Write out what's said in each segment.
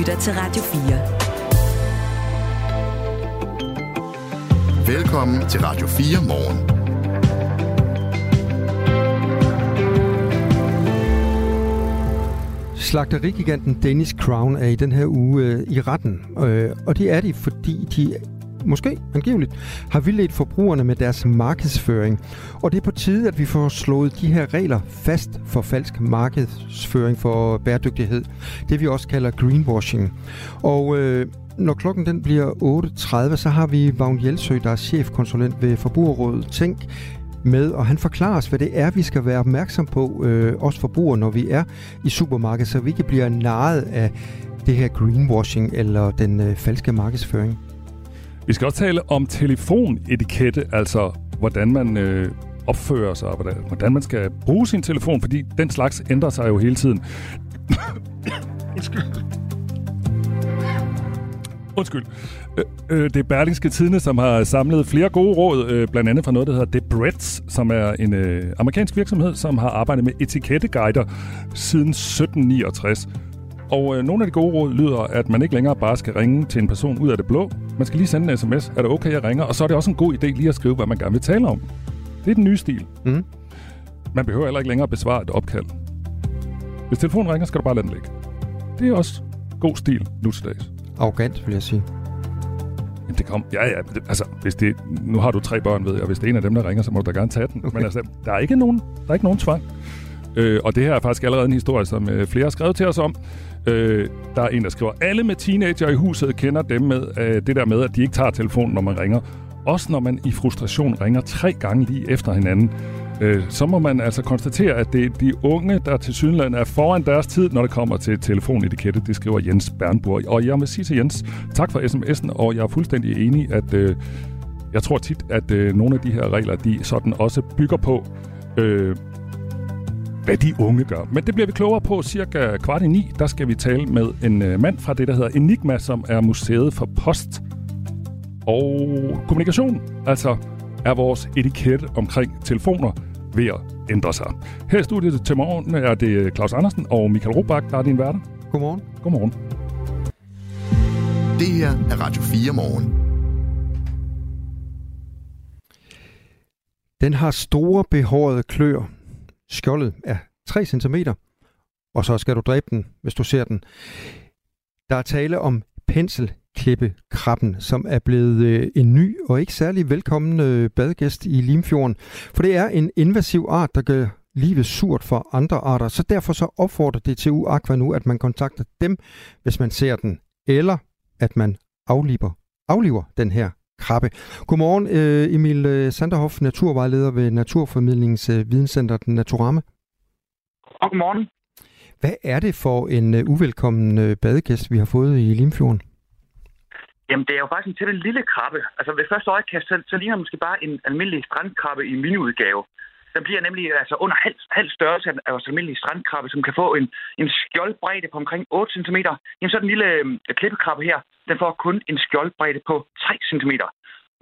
lytter til Radio 4. Velkommen til Radio 4 morgen. Slagterigiganten Danish Crown er i den her uge øh, i retten, øh, og det er de, fordi de måske angiveligt, har vildledt forbrugerne med deres markedsføring. Og det er på tide, at vi får slået de her regler fast for falsk markedsføring for bæredygtighed. Det vi også kalder greenwashing. Og øh, når klokken den bliver 8.30, så har vi Vagn Jelsø, der er chefkonsulent ved Forbrugerrådet Tænk, med, og han forklarer os, hvad det er, vi skal være opmærksom på, øh, os forbrugere, når vi er i supermarkedet, så vi ikke bliver narret af det her greenwashing eller den øh, falske markedsføring. Vi skal også tale om telefonetikette, altså hvordan man øh, opfører sig, hvordan, hvordan man skal bruge sin telefon, fordi den slags ændrer sig jo hele tiden. Undskyld. Undskyld. Øh, øh, det er Berlingske Tidene, som har samlet flere gode råd, øh, blandt andet fra noget, der hedder The Breads, som er en øh, amerikansk virksomhed, som har arbejdet med etiketteguider siden 1769. Og øh, nogle af de gode råd lyder, at man ikke længere bare skal ringe til en person ud af det blå. Man skal lige sende en sms. Er det okay, jeg ringer? Og så er det også en god idé lige at skrive, hvad man gerne vil tale om. Det er den nye stil. Mm. Man behøver heller ikke længere besvare et opkald. Hvis telefonen ringer, skal du bare lade den ligge. Det er også god stil nu til dags. Arrogant, vil jeg sige. Jamen, det kom. Ja, ja. Det, altså, hvis det, nu har du tre børn, ved jeg, og hvis det er en af dem, der ringer, så må du da gerne tage den. Okay. Men altså, der er ikke nogen, der er ikke nogen tvang. Øh, og det her er faktisk allerede en historie, som øh, flere har skrevet til os om. Øh, der er en, der skriver, alle med teenager i huset kender dem med øh, det der med, at de ikke tager telefonen, når man ringer. Også når man i frustration ringer tre gange lige efter hinanden. Øh, så må man altså konstatere, at det er de unge, der til Sydland er foran deres tid, når det kommer til telefonetikette. Det skriver Jens Bernburg. Og jeg vil sige til Jens, tak for sms'en, og jeg er fuldstændig enig, at øh, jeg tror tit, at øh, nogle af de her regler, de sådan også bygger på, øh, hvad de unge gør. Men det bliver vi klogere på cirka kvart i ni. Der skal vi tale med en øh, mand fra det, der hedder Enigma, som er museet for post og kommunikation. Altså er vores etikette omkring telefoner ved at ændre sig. Her i studiet til morgen er det Claus Andersen og Michael Robach, der er din værter. Godmorgen. Godmorgen. Det her er Radio 4 morgen. Den har store behårede klør, Skjoldet er 3 cm, og så skal du dræbe den, hvis du ser den. Der er tale om penselklippekrabben, som er blevet øh, en ny og ikke særlig velkommen øh, badegæst i Limfjorden. For det er en invasiv art, der gør livet surt for andre arter, så derfor så opfordrer DTU Aqua nu, at man kontakter dem, hvis man ser den, eller at man afliver, afliver den her krabbe. Godmorgen, øh, Emil øh, Sanderhoff, naturvejleder ved Naturformidlingens øh, Videnscenter Naturama. Og godmorgen. Hvad er det for en uvelkommen badegæst, vi har fået i Limfjorden? Jamen, det er jo faktisk en til en lille krabbe. Altså, ved første øjekast, så, så ligner det måske bare en almindelig strandkrabbe i miniudgave. Den bliver nemlig altså under halv, halv størrelse af vores almindelige strandkrabbe, som kan få en, en skjoldbredde på omkring 8 cm. Jamen så den lille øh, klippekrabbe her, den får kun en skjoldbredde på 3 cm.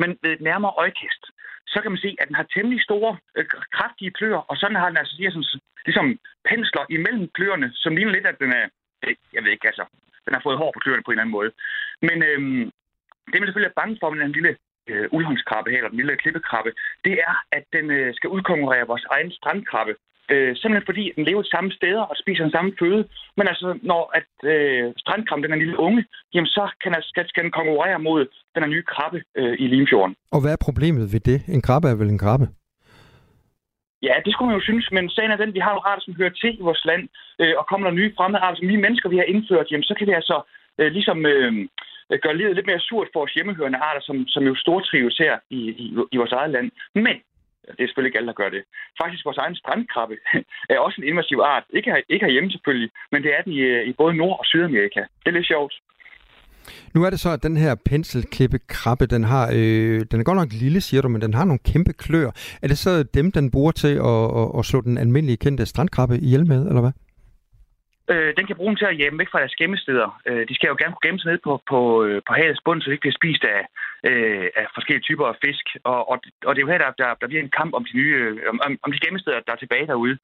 Men ved et nærmere øjekast, så kan man se, at den har temmelig store, øh, kraftige kløer, og sådan har den altså siger, sådan, ligesom pensler imellem kløerne, som ligner lidt, at den er, øh, jeg ved ikke, altså, den har fået hår på kløerne på en eller anden måde. Men øhm, det man selvfølgelig bange for med den lille øh, uldhåndskrabbe her, eller den lille klippekrabbe, det er, at den øh, skal udkonkurrere vores egen strandkrabbe. Øh, simpelthen fordi den lever de samme steder og spiser den samme føde. Men altså, når at øh, strandkrabben den er lille unge, jamen så kan skal, skal den konkurrere mod den her nye krabbe øh, i Limfjorden. Og hvad er problemet ved det? En krabbe er vel en krabbe? Ja, det skulle man jo synes, men sagen er den, vi har jo arter, som hører til i vores land, øh, og kommer der nye fremmede arter, som vi mennesker vi har indført, jamen så kan vi altså øh, ligesom øh, gøre livet lidt mere surt for vores hjemmehørende arter, som, som jo stortrives her i, i, i vores eget land. Men det er selvfølgelig ikke alle, der gør det. Faktisk vores egen strandkrabbe er også en invasiv art. Ikke, her, ikke herhjemme selvfølgelig, men det er den i, i både Nord- og Sydamerika. Det er lidt sjovt. Nu er det så, at den her penselklippekrabbe, den, har, øh, den er godt nok lille, siger du, men den har nogle kæmpe klør. Er det så dem, den bruger til at, at, at slå den almindelige kendte strandkrabbe ihjel med, eller hvad? Øh, den kan bruge dem til at hjemme væk fra deres gemmesteder. Øh, de skal jo gerne kunne gemme sig ned på, på, øh, på havets bund, så de ikke bliver spist af, øh, af forskellige typer af fisk. Og, og, og det er jo her, der, der, der bliver en kamp om de nye øh, om, om de gemmesteder, der er tilbage derude.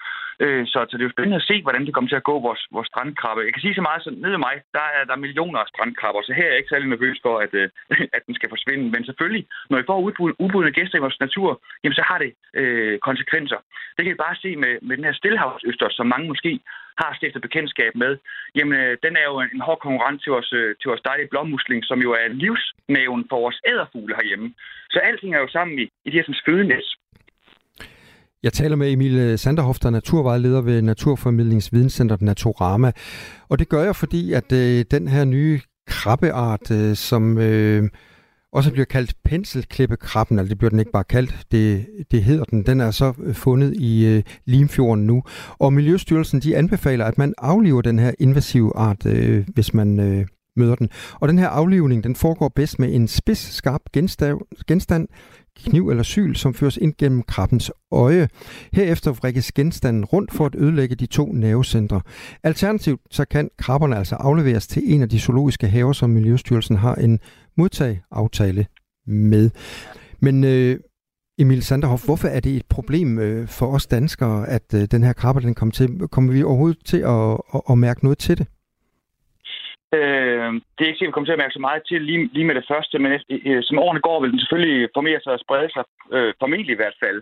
Øh, så, så det er jo spændende at se, hvordan det kommer til at gå vores, vores strandkrabbe. Jeg kan sige så meget, så nede mig, der er der millioner af strandkrabber, så her er jeg ikke særlig nervøs for, at, øh, at den skal forsvinde. Men selvfølgelig, når vi får ubudne gæster i vores natur, jamen så har det øh, konsekvenser. Det kan vi bare se med, med den her stillehavsøster, som mange måske har stiftet bekendtskab med, jamen øh, den er jo en, hård konkurrent til vores, øh, til vores dejlige blommusling, som jo er livsnaven for vores æderfugle herhjemme. Så alting er jo sammen i, i det her som fødenæs. Jeg taler med Emil øh, Sanderhoff, der er naturvejleder ved Naturformidlingsvidenscenter Naturama. Og det gør jeg, fordi at øh, den her nye krabbeart, øh, som øh, også bliver kaldt penselklippekrabben, altså det bliver den ikke bare kaldt, det, det hedder den, den er så øh, fundet i øh, Limfjorden nu. Og Miljøstyrelsen de anbefaler, at man afliver den her invasive art, øh, hvis man øh, møder den. Og den her aflivning, den foregår bedst med en spids, skarp genstand, genstand kniv eller syl, som føres ind gennem krabbens øje. Herefter vrikkes genstanden rundt for at ødelægge de to nervecentre. Alternativt så kan krabberne altså afleveres til en af de zoologiske haver, som Miljøstyrelsen har en modtageaftale med. Men øh, Emil Sanderhoff, hvorfor er det et problem øh, for os danskere, at øh, den her krabbe den kommer til? Kommer vi overhovedet til at, at, at mærke noget til det? Øh, det er ikke sikkert, vi kommer til at mærke så meget til lige, lige med det første, men øh, som årene går, vil den selvfølgelig formere sig og sprede sig, øh, formentlig i hvert fald.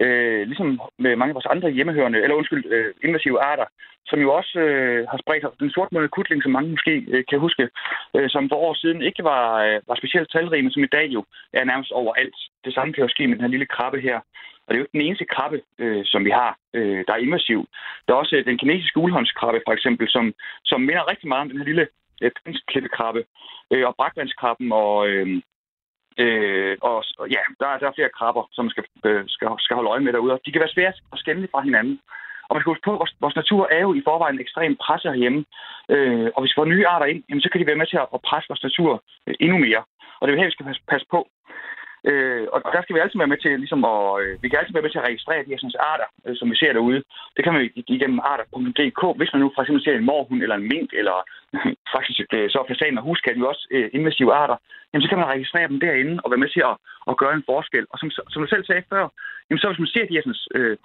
Øh, ligesom med mange af vores andre hjemmehørende, eller undskyld, øh, invasive arter, som jo også øh, har spredt sig. Den sortmånede kutling, som mange måske øh, kan huske, øh, som for år siden ikke var, øh, var specielt talrig, men som i dag jo er nærmest overalt. Det samme kan jo ske med den her lille krabbe her. Og det er jo ikke den eneste krabbe, øh, som vi har, øh, der er invasiv. Der er også øh, den kinesiske ulhåndskrabbe, for eksempel, som, som minder rigtig meget om den her lille øh, klippekrabbe, øh, og brakvandskrabben og... Øh, Øh, og, og ja, der, der er flere krabber, som man skal, øh, skal, skal holde øje med derude. Og De kan være svære at skænde fra hinanden. Og man skal huske på, at vores, vores natur er jo i forvejen ekstremt presset herhjemme. Øh, og hvis vi får nye arter ind, jamen, så kan de være med til at, at presse vores natur øh, endnu mere. Og det er her, vi skal passe, passe på. Øh, og der skal vi altid være med til, ligesom at, øh, vi kan altid være med til at registrere de her sådan, arter, øh, som vi ser derude. Det kan man jo igennem arter.dk. Hvis man nu for eksempel ser en morhund eller en mink, eller faktisk øh, så fasan og huskat jo også øh, invasive arter, jamen så kan man registrere dem derinde og være med til at, at gøre en forskel. Og som, som du selv sagde før, jamen så hvis man ser de her sådan, øh,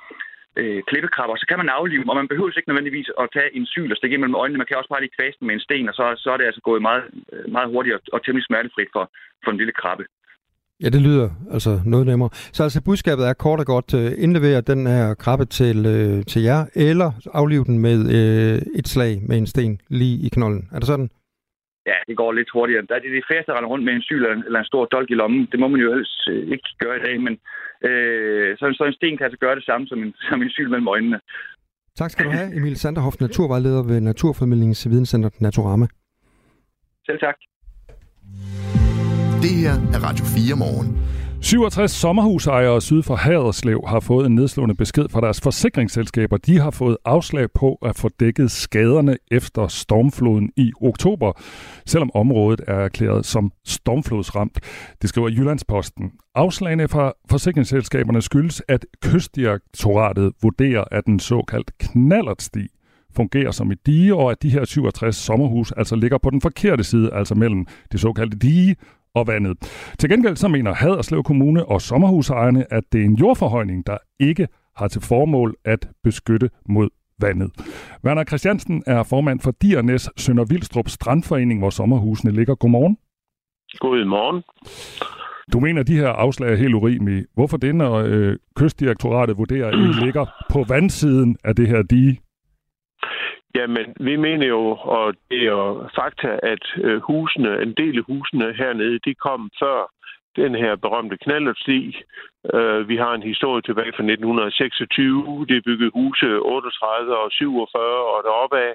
øh, klippekrabber, så kan man aflive dem, og man behøver altså ikke nødvendigvis at tage en syl og stikke ind mellem øjnene. Man kan også bare lige kvæste med en sten, og så, så er det altså gået meget, øh, meget hurtigt og, og temmelig smertefrit for, for en lille krabbe. Ja, det lyder altså noget nemmere. Så altså budskabet er kort og godt, uh, indlevere den her krabbe til, uh, til jer, eller aflive den med uh, et slag med en sten lige i knollen. Er det sådan? Ja, det går lidt hurtigere. Der er det de færreste, der render rundt med en syl eller en, eller en stor dolk i lommen. Det må man jo helst uh, ikke gøre i dag, men uh, så, så en sten kan altså gøre det samme som en, som en syl mellem øjnene. Tak skal du have, Emil Sanderhoff, naturvejleder ved Naturformidlingens Videnscenter Naturama. Selv tak. Det her er Radio 4 morgen. 67 sommerhusejere syd for Haderslev har fået en nedslående besked fra deres forsikringsselskaber. De har fået afslag på at få dækket skaderne efter stormfloden i oktober, selvom området er erklæret som stormflodsramt. Det skriver Jyllandsposten. Afslagene fra forsikringsselskaberne skyldes, at kystdirektoratet vurderer, at den såkaldt knallertsti fungerer som et dige, og at de her 67 sommerhus altså ligger på den forkerte side, altså mellem det såkaldte dige og vandet. Til gengæld så mener Haderslev Kommune og sommerhusejerne, at det er en jordforhøjning, der ikke har til formål at beskytte mod vandet. Werner Christiansen er formand for Diernes Sønder Vildstrup Strandforening, hvor sommerhusene ligger. Godmorgen. Godmorgen. Du mener, at de her afslag er helt urimelige. Hvorfor det, når øh, kystdirektoratet vurderer, at I ligger på vandsiden af det her dige? Jamen, vi mener jo, og det er jo fakta, at øh, husene, en del af husene hernede, de kom før den her berømte knallertsti. Øh, vi har en historie tilbage fra 1926. Det er bygget huse 38 og 47 og deroppe af.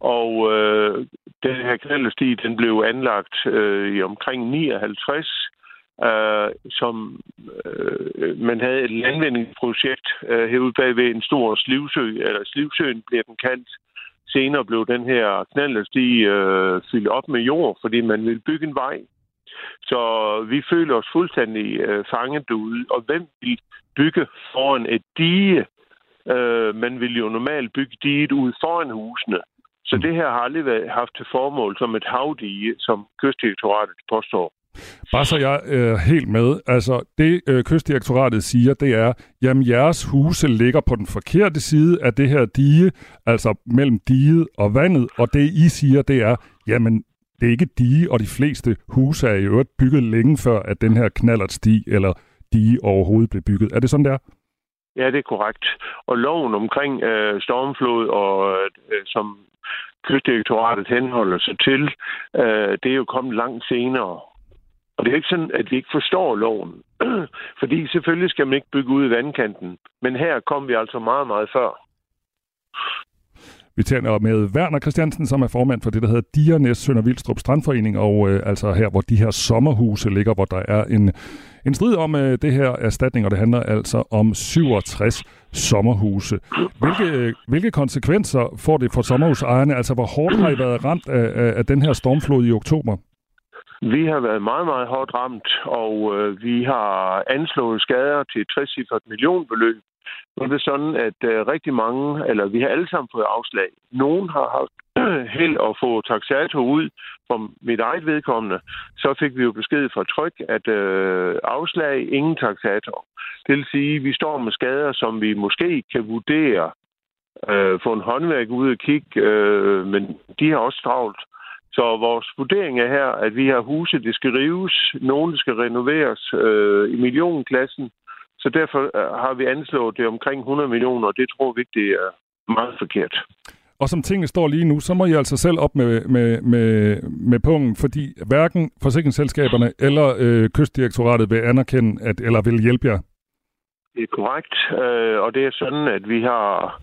Og øh, den her knallertsti, den blev anlagt øh, i omkring 59, øh, som øh, man havde et landvindingsprojekt øh, herude bagved en stor slivsø, eller slivsøen bliver den kaldt, Senere blev den her knallersti øh, fyldt op med jord, fordi man ville bygge en vej. Så vi føler os fuldstændig øh, fanget derude. Og hvem vil bygge foran et dige? Øh, man vil jo normalt bygge diget ud foran husene. Så det her har aldrig været, haft til formål som et havdige, som kystdirektoratet påstår. Bare så jeg øh, er øh, helt med. Altså, det øh, kystdirektoratet siger, det er, jamen jeres huse ligger på den forkerte side af det her dige, altså mellem diget og vandet, og det I siger, det er, jamen det er ikke dige, og de fleste huse er i øvrigt bygget længe før, at den her knallertsti eller dige overhovedet blev bygget. Er det sådan, der? Ja, det er korrekt. Og loven omkring øh, stormflod, og øh, som kystdirektoratet henholder sig til, øh, det er jo kommet langt senere. Og det er ikke sådan, at vi ikke forstår loven. Fordi selvfølgelig skal man ikke bygge ud i vandkanten. Men her kom vi altså meget, meget før. Vi taler med Werner Christiansen, som er formand for det, der hedder Diernes Sønder Vildstrup Strandforening, og øh, altså her, hvor de her sommerhuse ligger, hvor der er en, en strid om øh, det her erstatning, og det handler altså om 67 sommerhuse. Hvilke, øh, hvilke konsekvenser får det for sommerhusejerne? Altså, hvor hårdt har I været ramt af, af, af den her stormflod i oktober? Vi har været meget, meget hårdt ramt, og øh, vi har anslået skader til 60 millionbeløb. Nu er det sådan, at øh, rigtig mange, eller vi har alle sammen fået afslag. Nogen har haft held at få taxator ud fra mit eget vedkommende. Så fik vi jo besked fra Tryk, at øh, afslag ingen taxator. Det vil sige, at vi står med skader, som vi måske kan vurdere, øh, få en håndværk ud og kigge, øh, men de har også travlt. Så vores vurdering er her, at vi har huse, det skal rives, nogle skal renoveres øh, i millionklassen. Så derfor øh, har vi anslået det omkring 100 millioner, og det tror vi ikke, det er meget forkert. Og som tingene står lige nu, så må I altså selv op med, med, med, med pungen, fordi hverken forsikringsselskaberne eller øh, kystdirektoratet vil anerkende, at, eller vil hjælpe jer. Det er korrekt, øh, og det er sådan, at vi har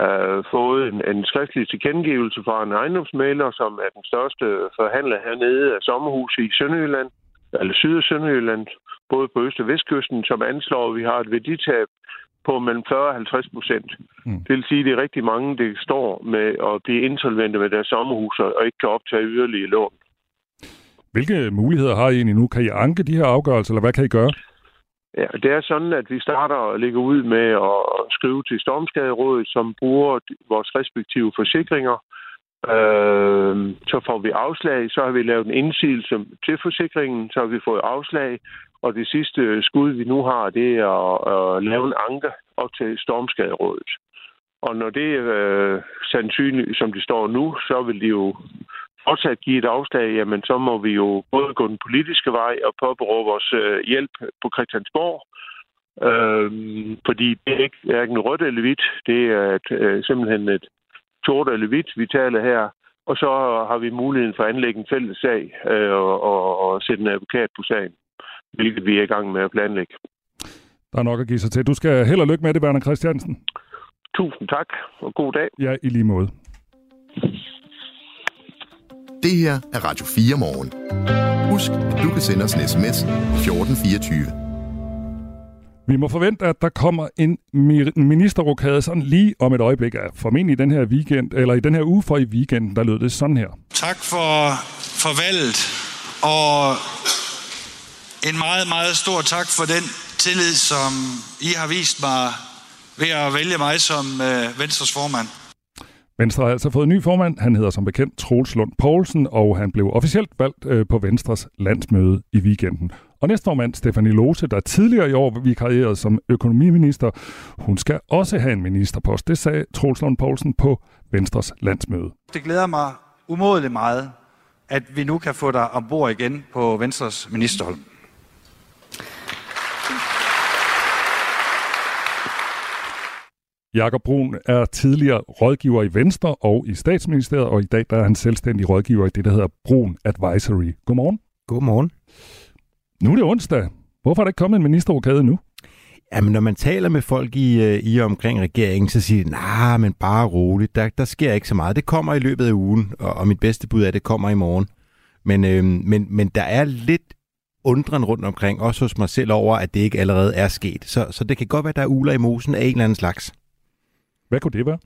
øh, fået en, en skriftlig tilkendegivelse fra en ejendomsmaler, som er den største forhandler hernede af sommerhus i Sønderjylland, eller Syd- og Sønderjylland, både på Øst- og Vestkysten, som anslår, at vi har et værditab på mellem 40 og 50 procent. Mm. Det vil sige, at det er rigtig mange, der står med at blive insolvente med deres sommerhus og ikke kan optage yderligere lån. Hvilke muligheder har I egentlig nu? Kan I anke de her afgørelser, eller hvad kan I gøre? Ja, det er sådan, at vi starter og lægger ud med at skrive til Stormskaderådet, som bruger vores respektive forsikringer. Øh, så får vi afslag, så har vi lavet en indsigelse til forsikringen, så har vi fået afslag, og det sidste skud, vi nu har, det er at, at lave en anke op til Stormskaderådet. Og når det er øh, sandsynligt, som det står nu, så vil de jo fortsat give et afslag, jamen så må vi jo både gå den politiske vej og påberåbe vores øh, hjælp på Christiansborg. Øh, fordi det er ikke hverken rødt eller hvidt. Det er et, øh, simpelthen et sort eller hvidt, vi taler her. Og så har vi muligheden for at anlægge en fælles sag øh, og, og, og sætte en advokat på sagen, hvilket vi er i gang med at planlægge. Der er nok at give sig til. Du skal held og lykke med det, Werner Christiansen. Tusind tak, og god dag. Ja, i lige måde. Det her er Radio 4 morgen. Husk, at du kan sende os en sms 1424. Vi må forvente, at der kommer en ministerrokade sådan lige om et øjeblik. Ja, formentlig i den her weekend, eller i den her uge for i weekenden, der lød det sådan her. Tak for, for valget, og en meget, meget stor tak for den tillid, som I har vist mig ved at vælge mig som øh, Venstres formand. Venstre har altså fået en ny formand. Han hedder som bekendt Troels Lund Poulsen, og han blev officielt valgt øh, på Venstres landsmøde i weekenden. Og næstformand Stefanie Lose, der tidligere i år vikarierede som økonomiminister, hun skal også have en ministerpost. Det sagde Troels Lund Poulsen på Venstres landsmøde. Det glæder mig umådeligt meget, at vi nu kan få dig ombord igen på Venstres ministerhold. Jakob Brun er tidligere rådgiver i Venstre og i statsministeriet, og i dag der er han selvstændig rådgiver i det, der hedder Brun Advisory. Godmorgen. Godmorgen. Nu er det onsdag. Hvorfor er der ikke kommet en ministerrokade nu? Jamen, når man taler med folk i, øh, i omkring regeringen, så siger de, nej, men bare roligt, der, der sker ikke så meget. Det kommer i løbet af ugen, og, og mit bedste bud er, at det kommer i morgen. Men, øh, men, men der er lidt undren rundt omkring, også hos mig selv over, at det ikke allerede er sket. Så, så det kan godt være, at der er uler i mosen af en eller anden slags. Hvad kunne det være?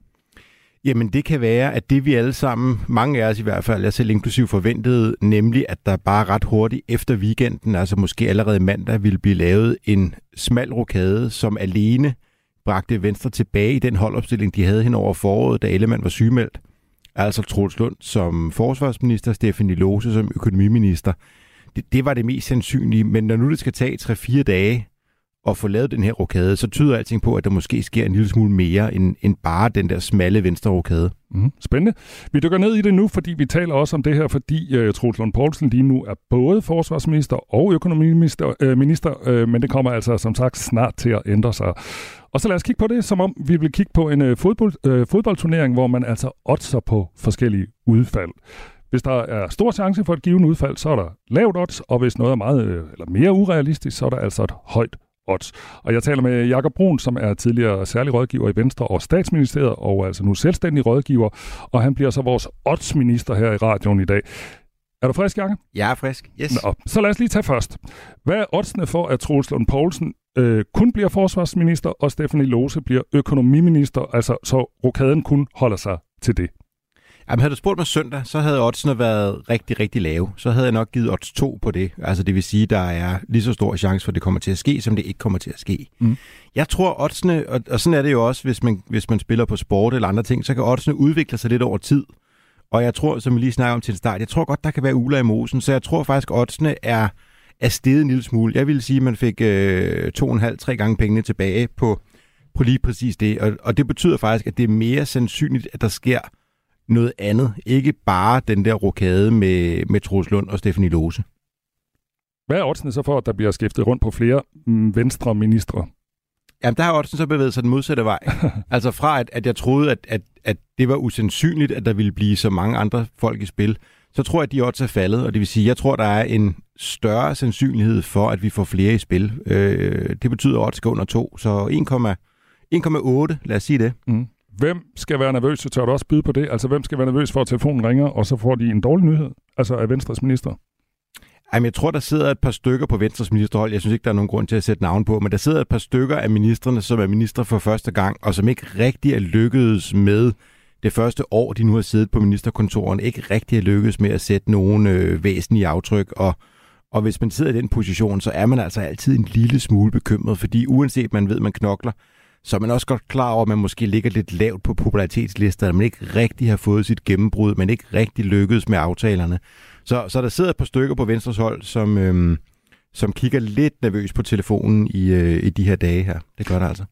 Jamen det kan være, at det vi alle sammen, mange af os i hvert fald, jeg selv inklusiv forventede, nemlig at der bare ret hurtigt efter weekenden, altså måske allerede mandag, ville blive lavet en smal rokade, som alene bragte Venstre tilbage i den holdopstilling, de havde hen over foråret, da Ellemann var sygemeldt. altså Troels Lund som forsvarsminister, Stefanie Lose som økonomiminister. Det, det var det mest sandsynlige, men når nu det skal tage 3-4 dage at få lavet den her rokade, så tyder alting på, at der måske sker en lille smule mere end, end bare den der smalle venstre rokade. Mm, spændende. Vi dykker ned i det nu, fordi vi taler også om det her, fordi uh, Troels Lund Poulsen lige nu er både forsvarsminister og økonomiminister, uh, minister, uh, men det kommer altså som sagt snart til at ændre sig. Og så lad os kigge på det, som om vi vil kigge på en uh, fodbold, uh, fodboldturnering, hvor man altså oddser på forskellige udfald. Hvis der er stor chance for et givet udfald, så er der lavt odds, og hvis noget er meget eller mere urealistisk, så er der altså et højt odds. Og jeg taler med Jakob Brun, som er tidligere særlig rådgiver i Venstre og Statsministeriet, og altså nu selvstændig rådgiver, og han bliver så vores oddsminister her i radioen i dag. Er du frisk, Jakob? Jeg er frisk, yes. Nå, så lad os lige tage først. Hvad er oddsene for, at Troels Lund Poulsen øh, kun bliver forsvarsminister, og Stephanie Lose bliver økonomiminister, altså så rokaden kun holder sig til det? Jamen, havde du spurgt mig søndag, så havde oddsene været rigtig, rigtig lave. Så havde jeg nok givet odds 2 på det. Altså det vil sige, der er lige så stor chance for, at det kommer til at ske, som det ikke kommer til at ske. Mm. Jeg tror, oddsene, og, og sådan er det jo også, hvis man, hvis man spiller på sport eller andre ting, så kan oddsene udvikle sig lidt over tid. Og jeg tror, som vi lige snakker om til en start, jeg tror godt, der kan være uler i mosen, så jeg tror faktisk, oddsene er, er steget en lille smule. Jeg vil sige, at man fik øh, to og en halv, tre gange pengene tilbage på, på lige præcis det. Og, og det betyder faktisk, at det er mere sandsynligt, at der sker noget andet. Ikke bare den der rokade med, med Troels Lund og Stefanie Lose. Hvad er oddsene så for, at der bliver skiftet rundt på flere mm, venstre ministre? Jamen, der har oddsen så bevæget sig den modsatte vej. altså fra, at, at jeg troede, at, at, at det var usandsynligt, at der ville blive så mange andre folk i spil, så tror jeg, at de odds er faldet, og det vil sige, jeg tror, der er en større sandsynlighed for, at vi får flere i spil. Øh, det betyder, at odds går under 2, så 1,8, lad os sige det. Mm. Hvem skal være nervøs, så tør du også byde på det? Altså, hvem skal være nervøs for, at telefonen ringer, og så får de en dårlig nyhed? Altså, af Venstres minister? Jamen, jeg tror, der sidder et par stykker på Venstres ministerhold. Jeg synes ikke, der er nogen grund til at sætte navn på, men der sidder et par stykker af ministerne, som er minister for første gang, og som ikke rigtig er lykkedes med det første år, de nu har siddet på ministerkontoren, ikke rigtig er lykkedes med at sætte nogen øh, væsentlige aftryk. Og, og hvis man sidder i den position, så er man altså altid en lille smule bekymret, fordi uanset man ved, man knokler, så er man også godt klar over, at man måske ligger lidt lavt på popularitetslisterne, at man ikke rigtig har fået sit gennembrud, men ikke rigtig lykkedes med aftalerne. Så, så der sidder et par stykker på Venstres hold, som, øhm, som kigger lidt nervøs på telefonen i, øh, i de her dage her. Det gør der altså.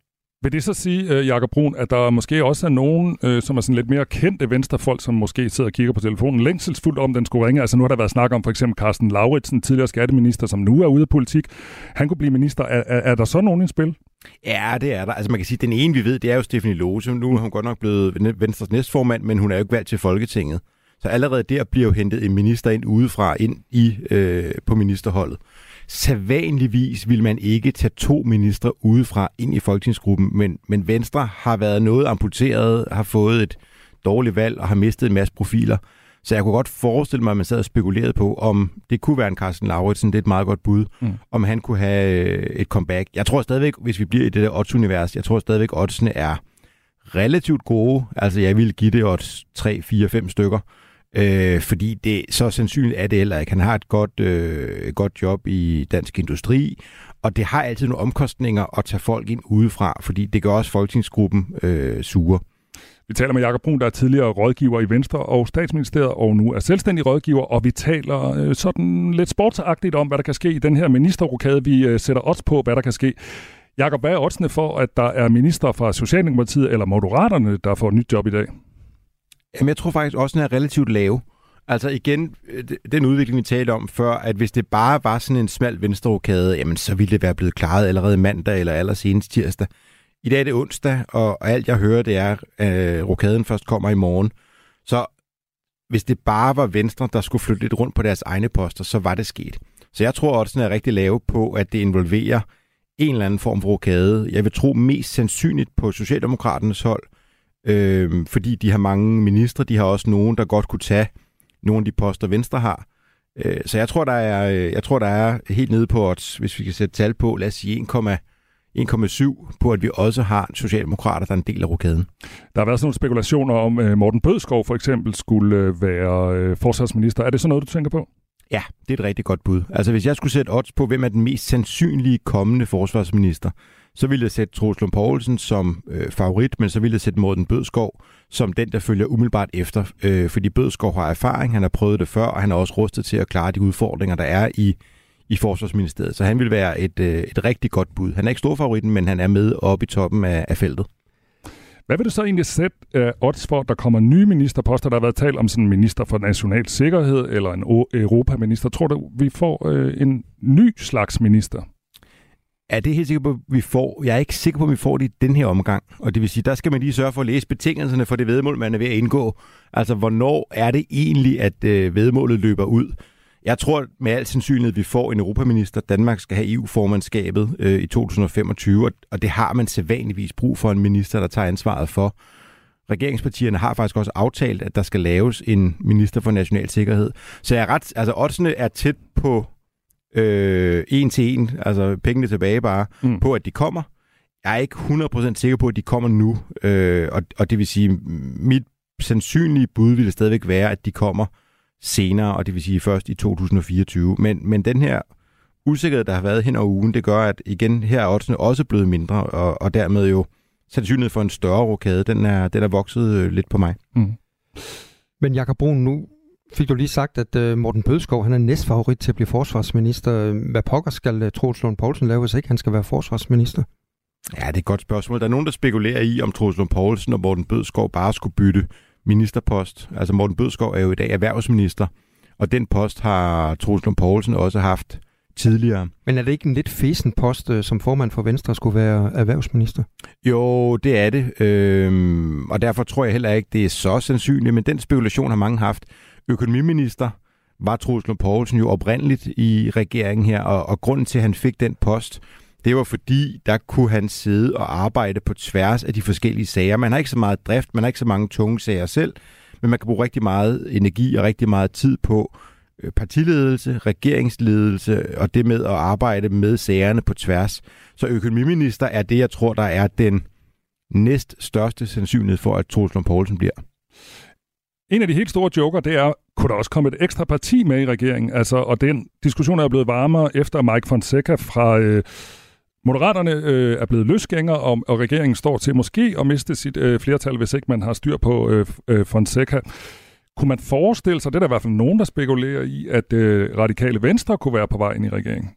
Vil det så sige, øh, Jakob Brun, at der måske også er nogen, øh, som er sådan lidt mere kendte venstrefolk, som måske sidder og kigger på telefonen længselsfuldt om, den skulle ringe? Altså nu har der været snak om for eksempel Carsten Lauritsen, tidligere skatteminister, som nu er ude af politik. Han kunne blive minister. Er, er, er der så nogen i spil? Ja, det er der. Altså man kan sige, at den ene, vi ved, det er jo Stefanie Lose. Nu er hun godt nok blevet Venstres næstformand, men hun er jo ikke valgt til Folketinget. Så allerede der bliver jo hentet en minister ind udefra ind i øh, på ministerholdet. Sædvanligvis vil man ikke tage to ministre udefra ind i folketingsgruppen, men, men Venstre har været noget amputeret, har fået et dårligt valg og har mistet en masse profiler. Så jeg kunne godt forestille mig, at man sad og spekulerede på, om det kunne være en Carsten Lauritsen, det er et meget godt bud, mm. om han kunne have øh, et comeback. Jeg tror stadigvæk, hvis vi bliver i det der odds-univers, jeg tror stadigvæk, at oddsene er relativt gode. Altså, jeg vil give det odds 3, 4, 5 stykker. Øh, fordi det så sandsynligt er det heller ikke. Han har et godt, øh, godt job i dansk industri, og det har altid nogle omkostninger at tage folk ind udefra, fordi det gør også folketingsgruppen øh, sure. Vi taler med Jakob Brun, der er tidligere rådgiver i Venstre og Statsministeriet, og nu er selvstændig rådgiver, og vi taler øh, sådan lidt sportsagtigt om, hvad der kan ske i den her ministerrokade. Vi øh, sætter odds på, hvad der kan ske. Jakob, hvad er oddsene for, at der er minister fra Socialdemokratiet eller Moderaterne, der får et nyt job i dag? Jamen, jeg tror faktisk også, den er relativt lave. Altså igen, øh, den udvikling, vi talte om før, at hvis det bare var sådan en smal venstreokade, jamen så ville det være blevet klaret allerede mandag eller allersenest tirsdag. I dag er det onsdag, og alt jeg hører, det er, at øh, rokaden først kommer i morgen. Så hvis det bare var Venstre, der skulle flytte lidt rundt på deres egne poster, så var det sket. Så jeg tror at den er rigtig lave på, at det involverer en eller anden form for rokade. Jeg vil tro mest sandsynligt på Socialdemokraternes hold, øh, fordi de har mange ministre, de har også nogen, der godt kunne tage nogle af de poster, Venstre har. Øh, så jeg tror, der er, øh, jeg tror, der er helt nede på odds, hvis vi kan sætte tal på, lad os sige 1,7 på, at vi også har socialdemokrater, der er en del af rokaden. Der har været sådan nogle spekulationer om, at Morten Bødskov for eksempel skulle være forsvarsminister. Er det så noget, du tænker på? Ja, det er et rigtig godt bud. Altså hvis jeg skulle sætte odds på, hvem er den mest sandsynlige kommende forsvarsminister, så ville jeg sætte Troels Lund Poulsen som øh, favorit, men så ville jeg sætte Morten Bødskov som den, der følger umiddelbart efter. Øh, fordi Bødskov har erfaring, han har prøvet det før, og han er også rustet til at klare de udfordringer, der er i, i Forsvarsministeriet. Så han vil være et, øh, et rigtig godt bud. Han er ikke stor favoritten, men han er med oppe i toppen af, af feltet. Hvad vil du så egentlig sætte uh, odds for, at der kommer nye ministerposter? Der har været talt om sådan en minister for national sikkerhed eller en europaminister. Tror du, vi får uh, en ny slags minister? Ja, det er helt sikkert på, at vi får. Jeg er ikke sikker på, at vi får det i den her omgang. Og det vil sige, der skal man lige sørge for at læse betingelserne for det vedmål, man er ved at indgå. Altså, hvornår er det egentlig, at øh, vedmålet løber ud? Jeg tror med al sandsynlighed, at vi får en europaminister. Danmark skal have EU-formandskabet øh, i 2025, og det har man sædvanligvis brug for en minister, der tager ansvaret for. Regeringspartierne har faktisk også aftalt, at der skal laves en minister for national sikkerhed. Så jeg er ret, altså oddsene er tæt på øh, en til en, altså pengene tilbage bare, mm. på at de kommer. Jeg er ikke 100% sikker på, at de kommer nu, øh, og, og det vil sige, mit sandsynlige bud vil stadigvæk være, at de kommer senere, og det vil sige først i 2024. Men, men den her usikkerhed, der har været hen over ugen, det gør, at igen, her er oddsene også blevet mindre, og, og dermed jo sandsynlighed for en større rokade, den er, den er vokset øh, lidt på mig. Mm. Men Jakob Brun, nu fik du lige sagt, at uh, Morten Bødskov han er næstfavorit til at blive forsvarsminister. Hvad pokker skal uh, Troels Lund Poulsen lave, hvis ikke han skal være forsvarsminister? Ja, det er et godt spørgsmål. Der er nogen, der spekulerer i, om Troels Lund Poulsen og Morten Bødskov bare skulle bytte ministerpost. Altså Morten Bødskov er jo i dag erhvervsminister, og den post har Troels Lund Poulsen også haft tidligere. Men er det ikke en lidt fesen post, øh, som formand for Venstre skulle være erhvervsminister? Jo, det er det. Øhm, og derfor tror jeg heller ikke, det er så sandsynligt. Men den spekulation har mange haft. Økonomiminister var Troels Lund Poulsen jo oprindeligt i regeringen her, og, og grunden til, at han fik den post, det var fordi, der kunne han sidde og arbejde på tværs af de forskellige sager. Man har ikke så meget drift, man har ikke så mange tunge sager selv, men man kan bruge rigtig meget energi og rigtig meget tid på øh, partiledelse, regeringsledelse og det med at arbejde med sagerne på tværs. Så økonomiminister er det, jeg tror, der er den næst største sandsynlighed for, at Troels Lund Poulsen bliver. En af de helt store joker, det er, kunne der også komme et ekstra parti med i regeringen? Altså, og den diskussion er blevet varmere efter Mike Fonseca fra øh, Moderaterne øh, er blevet løsgængere, og, og regeringen står til måske at miste sit øh, flertal, hvis ikke man har styr på øh, øh, Fonseca. Kunne man forestille sig, det er der i hvert fald nogen, der spekulerer i, at øh, radikale venstre kunne være på vej ind i regeringen?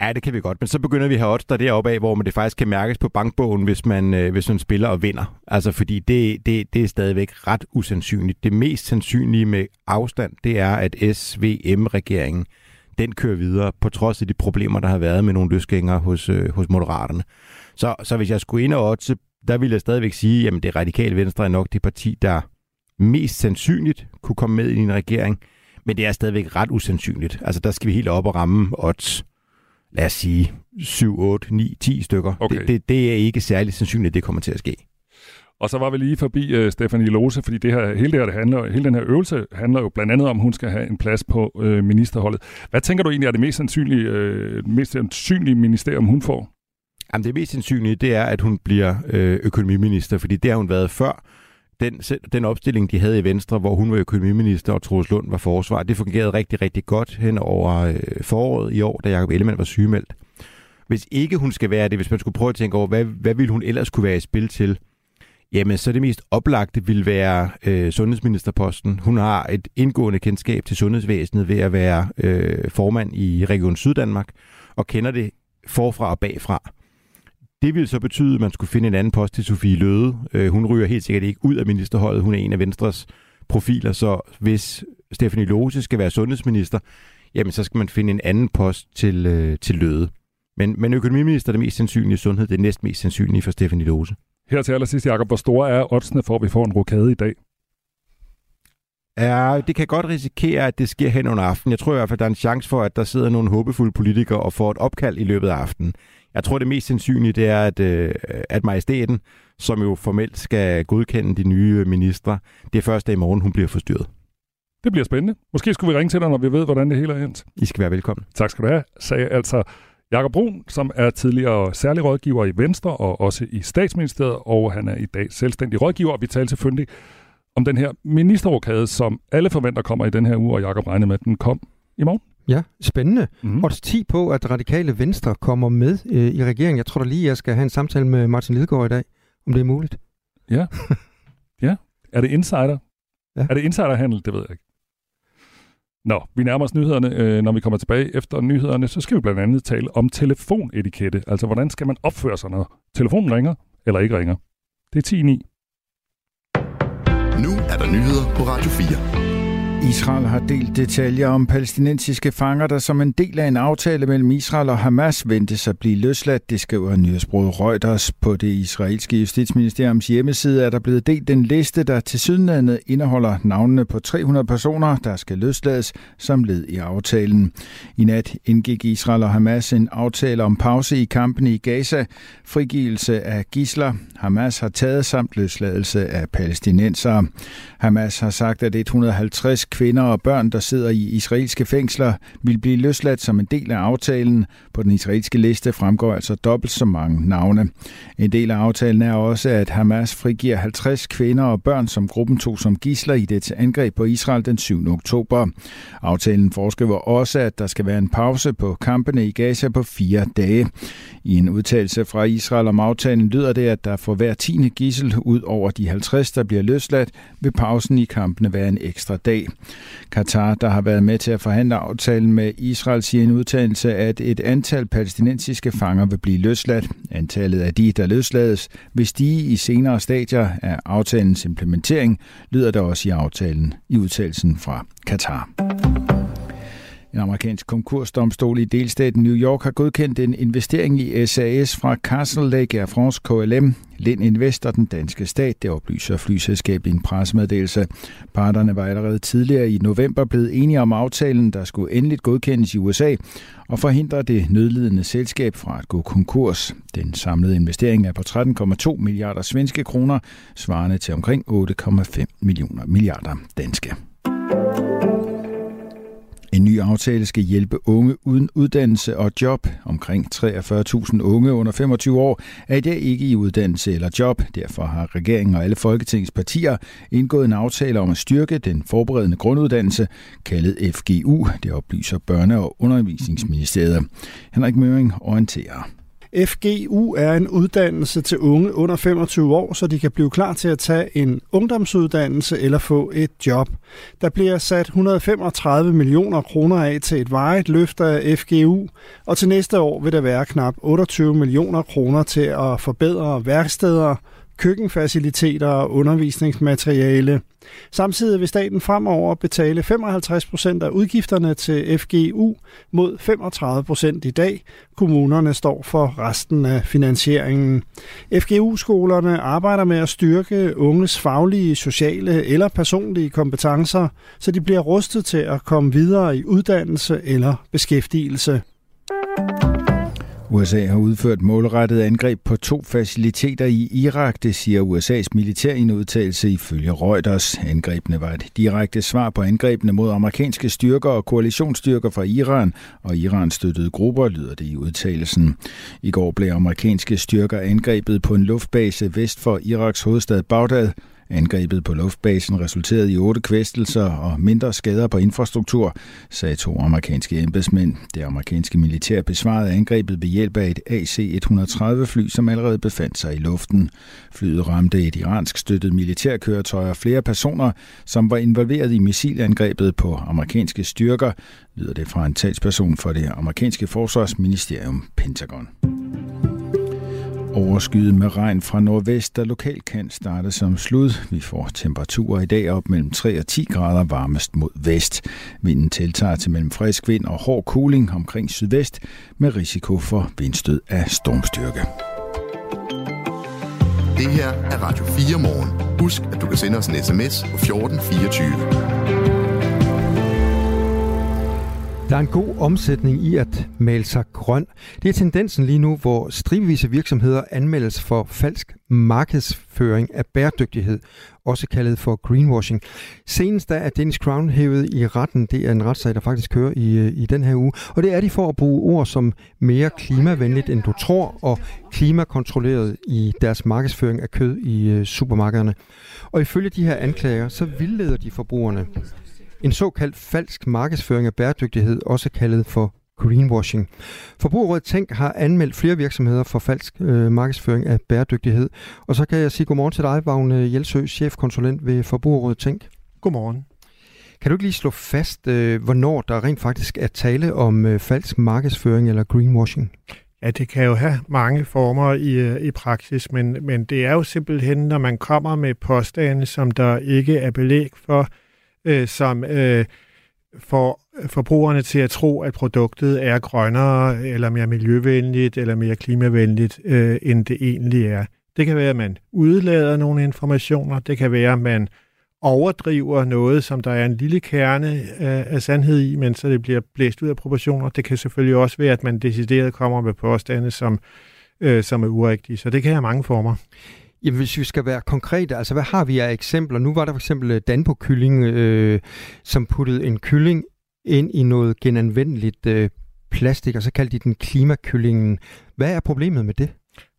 Ja, det kan vi godt. Men så begynder vi at have odds der deroppe af, hvor man det faktisk kan mærkes på bankbogen, hvis man, øh, hvis man spiller og vinder. Altså, fordi det, det, det er stadigvæk ret usandsynligt. Det mest sandsynlige med afstand, det er, at SVM-regeringen den kører videre, på trods af de problemer, der har været med nogle løsgængere hos, øh, hos Moderaterne. Så, så hvis jeg skulle ind og otte, der vil jeg stadigvæk sige, at det radikale venstre er nok det parti, der mest sandsynligt kunne komme med i en regering, men det er stadigvæk ret usandsynligt. Altså der skal vi helt op og ramme odds, lad os sige 7, 8, 9, 10 stykker. Okay. Det, det, det er ikke særlig sandsynligt, at det kommer til at ske. Og så var vi lige forbi øh, Stefanie Lose, fordi det her, hele, det her, det handler, hele den her øvelse handler jo blandt andet om, at hun skal have en plads på øh, ministerholdet. Hvad tænker du egentlig er det mest sandsynlige, øh, mest sandsynlige ministerium, hun får? Jamen, det mest sandsynlige, det er, at hun bliver øh, økonomiminister, fordi det har hun været før. Den, den opstilling, de havde i Venstre, hvor hun var økonomiminister og Troels Lund var forsvar, det fungerede rigtig, rigtig godt hen over øh, foråret i år, da Jacob Ellemann var sygemeldt. Hvis ikke hun skal være det, hvis man skulle prøve at tænke over, hvad, hvad ville hun ellers kunne være i spil til, Jamen, så det mest oplagte vil være øh, sundhedsministerposten. Hun har et indgående kendskab til sundhedsvæsenet ved at være øh, formand i Region Syddanmark og kender det forfra og bagfra. Det vil så betyde, at man skulle finde en anden post til Sofie Løde. Øh, hun ryger helt sikkert ikke ud af ministerholdet. Hun er en af Venstres profiler, så hvis Stefanie Lose skal være sundhedsminister, jamen så skal man finde en anden post til, øh, til Løde. Men, men økonomiminister er det mest sandsynlige, sundhed det næst mest sandsynlige for Stefanie Lose. Her til allersidst, Jacob, hvor store er oddsene for, at vi får en rokade i dag? Ja, det kan godt risikere, at det sker hen under aften. Jeg tror i hvert fald, der er en chance for, at der sidder nogle håbefulde politikere og får et opkald i løbet af aftenen. Jeg tror, det mest sandsynlige det er, at, øh, at majestæten, som jo formelt skal godkende de nye ministre, det er først i morgen, hun bliver forstyrret. Det bliver spændende. Måske skulle vi ringe til dig, når vi ved, hvordan det hele er endt. I skal være velkommen. Tak skal du have, sagde altså Jakob Brun, som er tidligere særlig rådgiver i Venstre og også i statsministeriet, og han er i dag selvstændig rådgiver, og vi taler selvfølgelig om den her ministerrokade, som alle forventer kommer i den her uge, og Jakob regner med, at den kom i morgen. Ja, spændende. Mm. Odds 10 på, at radikale venstre kommer med øh, i regeringen. Jeg tror da lige, jeg skal have en samtale med Martin Lidegaard i dag, om det er muligt. Ja. ja. Er det insider? Ja. Er det insiderhandel? Det ved jeg ikke. Nå, vi nærmer os nyhederne. Øh, når vi kommer tilbage efter nyhederne, så skal vi blandt andet tale om telefonetikette. Altså, hvordan skal man opføre sig, når telefonen ringer eller ikke ringer? Det er 10.9. Nu er der nyheder på Radio 4. Israel har delt detaljer om palæstinensiske fanger, der som en del af en aftale mellem Israel og Hamas ventes at blive løsladt. Det skriver nyhedsbruget Reuters. På det israelske justitsministeriums hjemmeside er der blevet delt en liste, der til sydenlandet indeholder navnene på 300 personer, der skal løslades som led i aftalen. I nat indgik Israel og Hamas en aftale om pause i kampen i Gaza, frigivelse af gisler, Hamas har taget samt løsladelse af palæstinensere. Hamas har sagt, at 150 kvinder og børn, der sidder i israelske fængsler, vil blive løsladt som en del af aftalen. På den israelske liste fremgår altså dobbelt så mange navne. En del af aftalen er også, at Hamas frigiver 50 kvinder og børn, som gruppen tog som gisler i det angreb på Israel den 7. oktober. Aftalen foreskriver også, at der skal være en pause på kampene i Gaza på fire dage. I en udtalelse fra Israel om aftalen lyder det, at der for hver tiende gissel ud over de 50, der bliver løsladt, vil pausen i kampene være en ekstra dag. Katar, der har været med til at forhandle aftalen med Israel, siger en udtalelse, at et antal palæstinensiske fanger vil blive løsladt. Antallet af de, der løslades, vil stige i senere stadier af aftalens implementering, lyder der også i aftalen i udtalelsen fra Katar. En amerikansk konkursdomstol i delstaten New York har godkendt en investering i SAS fra Castle Lake Air France KLM. Lind Invest og den danske stat, det oplyser flyselskabet i en pressemeddelelse. Parterne var allerede tidligere i november blevet enige om aftalen, der skulle endeligt godkendes i USA og forhindre det nødlidende selskab fra at gå konkurs. Den samlede investering er på 13,2 milliarder svenske kroner, svarende til omkring 8,5 millioner milliarder danske. En ny aftale skal hjælpe unge uden uddannelse og job. Omkring 43.000 unge under 25 år er i dag ikke i uddannelse eller job. Derfor har regeringen og alle Folketingets partier indgået en aftale om at styrke den forberedende grunduddannelse, kaldet FGU. Det oplyser Børne- og Undervisningsministeriet. Henrik Møring orienterer. FGU er en uddannelse til unge under 25 år, så de kan blive klar til at tage en ungdomsuddannelse eller få et job. Der bliver sat 135 millioner kroner af til et vejet løft af FGU, og til næste år vil der være knap 28 millioner kroner til at forbedre værksteder, køkkenfaciliteter og undervisningsmateriale. Samtidig vil staten fremover betale 55% af udgifterne til FGU mod 35% i dag. Kommunerne står for resten af finansieringen. FGU-skolerne arbejder med at styrke unges faglige, sociale eller personlige kompetencer, så de bliver rustet til at komme videre i uddannelse eller beskæftigelse. USA har udført målrettet angreb på to faciliteter i Irak, det siger USA's militær i en udtalelse ifølge Reuters. Angrebene var et direkte svar på angrebene mod amerikanske styrker og koalitionsstyrker fra Iran og Irans støttede grupper, lyder det i udtalelsen. I går blev amerikanske styrker angrebet på en luftbase vest for Iraks hovedstad Bagdad, Angrebet på luftbasen resulterede i otte kvæstelser og mindre skader på infrastruktur, sagde to amerikanske embedsmænd. Det amerikanske militær besvarede angrebet ved hjælp af et AC-130-fly, som allerede befandt sig i luften. Flyet ramte et iransk støttet militærkøretøj og flere personer, som var involveret i missilangrebet på amerikanske styrker, lyder det fra en talsperson for det amerikanske forsvarsministerium Pentagon. Overskyet med regn fra nordvest, der lokalt kan starte som slud. Vi får temperaturer i dag op mellem 3 og 10 grader varmest mod vest. Vinden tiltager til mellem frisk vind og hård kuling omkring sydvest med risiko for vindstød af stormstyrke. Det her er Radio 4 morgen. Husk, at du kan sende os en sms på 1424. Der er en god omsætning i at male sig grøn. Det er tendensen lige nu, hvor stribevise virksomheder anmeldes for falsk markedsføring af bæredygtighed, også kaldet for greenwashing. Senest der er Dennis Crown hævet i retten. Det er en retssag, der faktisk kører i, øh, i den her uge. Og det er de for at bruge ord som mere klimavenligt, end du tror, og klimakontrolleret i deres markedsføring af kød i øh, supermarkederne. Og ifølge de her anklager, så vildleder de forbrugerne. En såkaldt falsk markedsføring af bæredygtighed, også kaldet for greenwashing. Forbrugerrådet Tænk har anmeldt flere virksomheder for falsk øh, markedsføring af bæredygtighed. Og så kan jeg sige godmorgen til dig, Vagn Jelsø, chefkonsulent ved Forbrugerrådet Tænk. Godmorgen. Kan du ikke lige slå fast, øh, hvornår der rent faktisk er tale om øh, falsk markedsføring eller greenwashing? Ja, det kan jo have mange former i, øh, i praksis, men, men det er jo simpelthen, når man kommer med påstande, som der ikke er belæg for, øh, som øh, får forbrugerne til at tro, at produktet er grønnere, eller mere miljøvenligt, eller mere klimavenligt, øh, end det egentlig er. Det kan være, at man udlader nogle informationer, det kan være, at man overdriver noget, som der er en lille kerne af, af sandhed i, men så det bliver blæst ud af proportioner. Det kan selvfølgelig også være, at man decideret kommer med påstande, som, øh, som er urigtige. Så det kan have mange former. Jamen, hvis vi skal være konkrete, altså hvad har vi af eksempler? Nu var der for eksempel øh, Danbo-kylling, øh, som puttede en kylling ind i noget genanvendeligt øh, plastik, og så kaldte de den klimakyllingen. Hvad er problemet med det?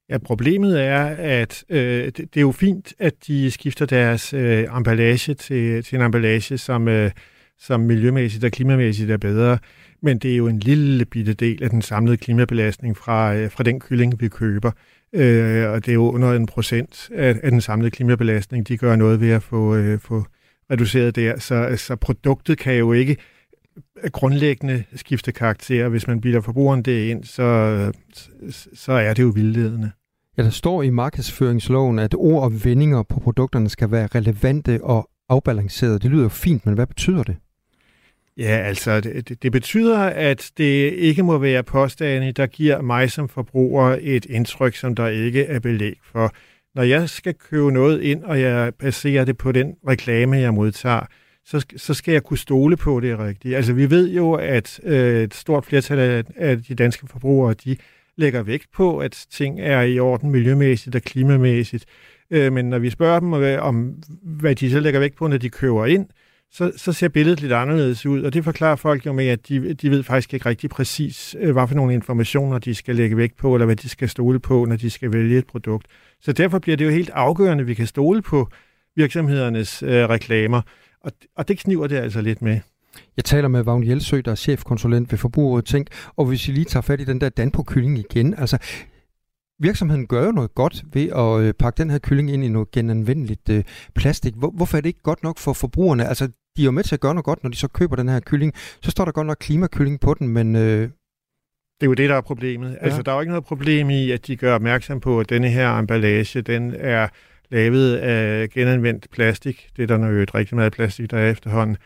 Ja, problemet er, at øh, det, det er jo fint, at de skifter deres øh, emballage til, til en emballage, som, øh, som miljømæssigt og klimamæssigt er bedre. Men det er jo en lille bitte del af den samlede klimabelastning fra, øh, fra den kylling, vi køber. Øh, og det er jo under en procent af, af den samlede klimabelastning, de gør noget ved at få, øh, få reduceret der. Så, så produktet kan jo ikke grundlæggende skifte karakter. Hvis man bilder forbrugeren det ind, så, så er det jo vildledende. Ja, der står i markedsføringsloven, at ord og vendinger på produkterne skal være relevante og afbalancerede. Det lyder jo fint, men hvad betyder det? Ja, altså det, det betyder, at det ikke må være påstande, der giver mig som forbruger et indtryk, som der ikke er belæg for. Når jeg skal købe noget ind, og jeg baserer det på den reklame, jeg modtager, så, så skal jeg kunne stole på det rigtigt. Altså vi ved jo, at øh, et stort flertal af, af de danske forbrugere, de lægger vægt på, at ting er i orden miljømæssigt og klimamæssigt. Øh, men når vi spørger dem øh, om, hvad de så lægger vægt på, når de køber ind, så, så ser billedet lidt anderledes ud, og det forklarer folk jo med, at de, de ved faktisk ikke rigtig præcis, øh, hvad for nogle informationer de skal lægge vægt på, eller hvad de skal stole på, når de skal vælge et produkt. Så derfor bliver det jo helt afgørende, at vi kan stole på virksomhedernes øh, reklamer, og, og det kniver det altså lidt med. Jeg taler med Vagn Jelsø, der er chefkonsulent ved Forbrugerrådet Tænk, og hvis I lige tager fat i den der Danpo-kylling igen, altså virksomheden gør jo noget godt ved at øh, pakke den her kylling ind i noget genanvendeligt øh, plastik. Hvor, hvorfor er det ikke godt nok for forbrugerne? Altså, de er jo med til at gøre noget godt, når de så køber den her kylling. Så står der godt nok klimakylling på den, men... Øh... Det er jo det, der er problemet. Ja. Altså, der er jo ikke noget problem i, at de gør opmærksom på, at denne her emballage, den er lavet af genanvendt plastik. Det er der jo et rigtig meget plastik, der er efterhånden.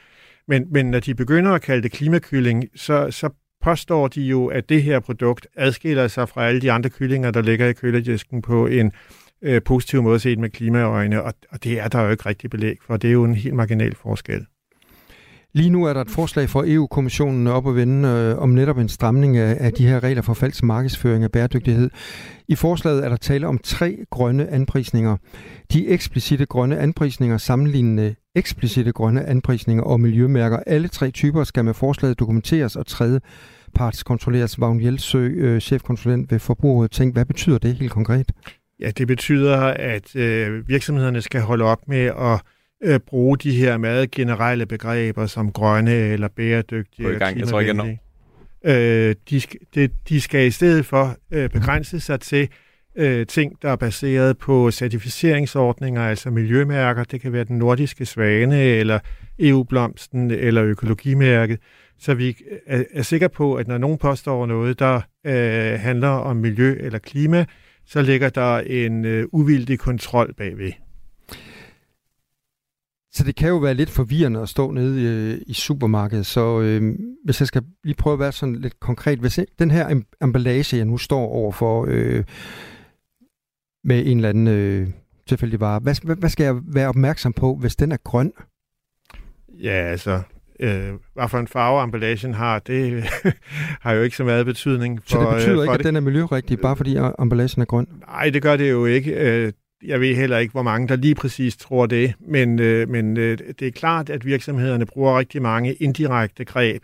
Men, men når de begynder at kalde det klimakylling, så, så påstår de jo, at det her produkt adskiller sig fra alle de andre kyllinger, der ligger i køledisken på en øh, positiv måde set med klimaøjne, og, og det er der jo ikke rigtig belæg for. Det er jo en helt marginal forskel. Lige nu er der et forslag fra EU-kommissionen op at vende øh, om netop en stramning af, af de her regler for falsk markedsføring af bæredygtighed. I forslaget er der tale om tre grønne anprisninger. De eksplicite grønne anprisninger sammenlignende eksplicite grønne anprisninger og miljømærker. Alle tre typer skal med forslaget dokumenteres og tredje parts kontrolleres. Vagn Jelsø, øh, chefkonsulent ved Forbruget. Tænk, hvad betyder det helt konkret? Ja, det betyder, at øh, virksomhederne skal holde op med at øh, bruge de her meget generelle begreber som grønne eller bæredygtige. I gang, jeg tror ikke, jeg Øh, de, de, de skal i stedet for øh, begrænse sig til øh, ting, der er baseret på certificeringsordninger, altså miljømærker. Det kan være den nordiske svane, eller EU-blomsten, eller økologimærket. Så vi er, er sikre på, at når nogen påstår noget, der øh, handler om miljø eller klima, så ligger der en øh, uvildig kontrol bagved. Så det kan jo være lidt forvirrende at stå nede i, øh, i supermarkedet, så øh, hvis jeg skal lige prøve at være sådan lidt konkret, hvis den her emballage, jeg nu står overfor øh, med en eller anden øh, tilfældig vare, hvad, hvad skal jeg være opmærksom på, hvis den er grøn? Ja, altså, øh, hvad for en farve emballagen har, det har jo ikke så meget betydning. For, så det betyder øh, ikke, at det. den er miljørigtig, bare fordi emballagen er grøn? Nej, det gør det jo ikke. Øh, jeg ved heller ikke, hvor mange der lige præcis tror det, men, øh, men øh, det er klart, at virksomhederne bruger rigtig mange indirekte greb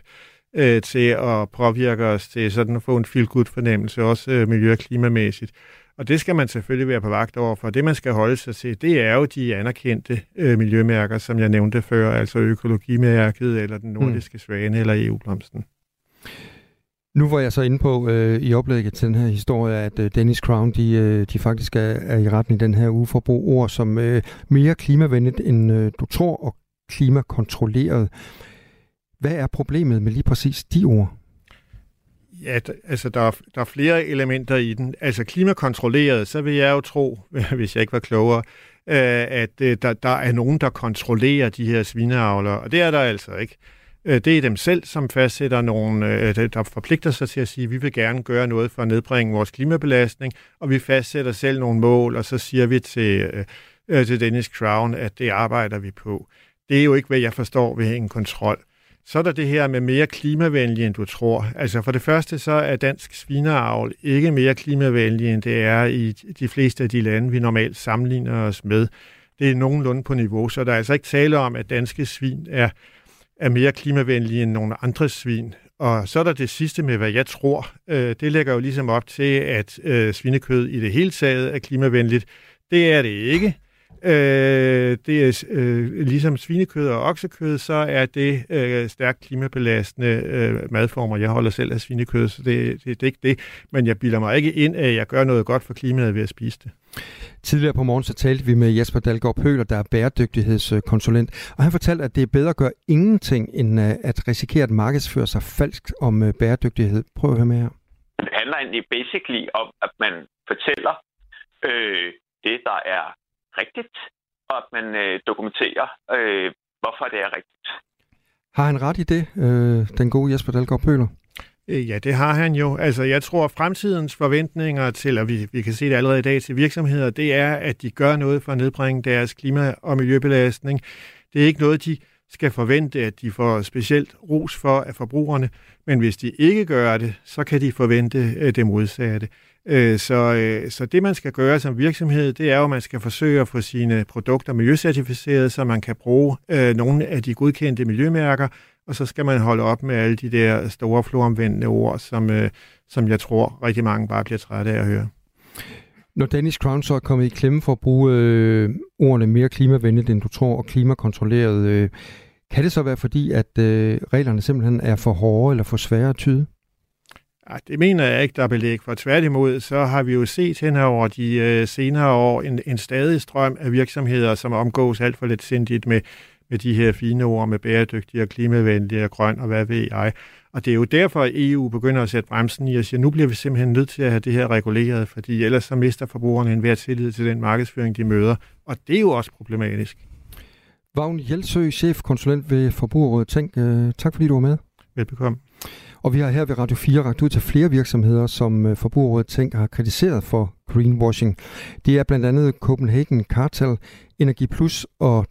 øh, til at påvirke os til sådan at få en feel-good fornemmelse, også øh, miljø- og klimamæssigt. Og det skal man selvfølgelig være på vagt over, for det man skal holde sig til, det er jo de anerkendte øh, miljømærker, som jeg nævnte før, altså økologimærket, eller den nordiske mm. svane, eller EU-blomsten. Nu var jeg så inde på øh, i oplægget til den her historie, at øh, Dennis Crown, de, øh, de faktisk er, er i retten i den her uge for at bruge ord som øh, mere klimavenligt end øh, du tror, og klimakontrolleret. Hvad er problemet med lige præcis de ord? Ja, altså der er, der er flere elementer i den. Altså klimakontrolleret, så vil jeg jo tro, hvis jeg ikke var klogere, øh, at øh, der, der er nogen, der kontrollerer de her svineavler, og det er der altså ikke. Øh, Øh, det er dem selv, som fastsætter nogle, øh, der forpligter sig til at sige, at vi vil gerne gøre noget for at nedbringe vores klimabelastning, og vi fastsætter selv nogle mål, og så siger vi til, øh, til Dennis Crown, at det arbejder vi på. Det er jo ikke, hvad jeg forstår ved en kontrol. Så er der det her med mere klimavenlig, end du tror. Altså for det første, så er dansk svineavl ikke mere klimavenlig, end det er i de fleste af de lande, vi normalt sammenligner os med. Det er nogenlunde på niveau, så der er altså ikke tale om, at danske svin er, er mere klimavenlige end nogle andre svin. Og så er der det sidste med, hvad jeg tror. Øh, det lægger jo ligesom op til, at øh, svinekød i det hele taget er klimavenligt. Det er det ikke. Øh, det er øh, ligesom svinekød og oksekød, så er det øh, stærkt klimabelastende øh, madformer. Jeg holder selv af svinekød, så det, det, det er ikke det. Men jeg bilder mig ikke ind, at jeg gør noget godt for klimaet ved at spise det. Tidligere på morgen så talte vi med Jesper Dalgaard Pøler, der er bæredygtighedskonsulent, og han fortalte, at det er bedre at gøre ingenting, end øh, at risikere at markedsføre sig falsk om øh, bæredygtighed. Prøv at høre med her. Det handler egentlig basically om, at man fortæller øh, det, der er rigtigt, og at man øh, dokumenterer, øh, hvorfor det er rigtigt. Har han ret i det, øh, den gode Jesper Dalgaard Pøler? Øh, ja, det har han jo. Altså, jeg tror, at fremtidens forventninger til, og vi, vi kan se det allerede i dag til virksomheder, det er, at de gør noget for at nedbringe deres klima- og miljøbelastning. Det er ikke noget, de skal forvente, at de får specielt ros for af forbrugerne, men hvis de ikke gør det, så kan de forvente øh, det modsatte. Øh, så, så det, man skal gøre som virksomhed, det er jo, at man skal forsøge at få sine produkter miljøcertificeret, så man kan bruge nogle af de godkendte miljømærker, og så skal man holde op med alle de der store floromvendende ord, som, som jeg tror rigtig mange bare bliver trætte af at høre. Når Dennis Crown så er kommet i klemme for at bruge øh, ordene mere klimavenligt, end du tror, og klimakontrolleret, øh, kan det så være fordi, at øh, reglerne simpelthen er for hårde eller for svære at tyde? Ja, det mener jeg ikke, der er belæg for. Tværtimod, så har vi jo set hen over de øh, senere år en, en stadig strøm af virksomheder, som omgås alt for lidt sindigt med, med de her fine ord med bæredygtige og klimavenlige og grøn og hvad ved jeg. Og det er jo derfor, at EU begynder at sætte bremsen i og siger, nu bliver vi simpelthen nødt til at have det her reguleret, fordi ellers så mister forbrugerne en værd tillid til den markedsføring, de møder. Og det er jo også problematisk. Vagn Jelsø, chefkonsulent ved Forbrugerrådet Tænk. Øh, tak fordi du var med. Velbekomme. Og vi har her ved Radio 4 ragt ud til flere virksomheder, som øh, Forbrugerrådet Tænk har kritiseret for greenwashing. Det er blandt andet Copenhagen Cartel, Energi Plus og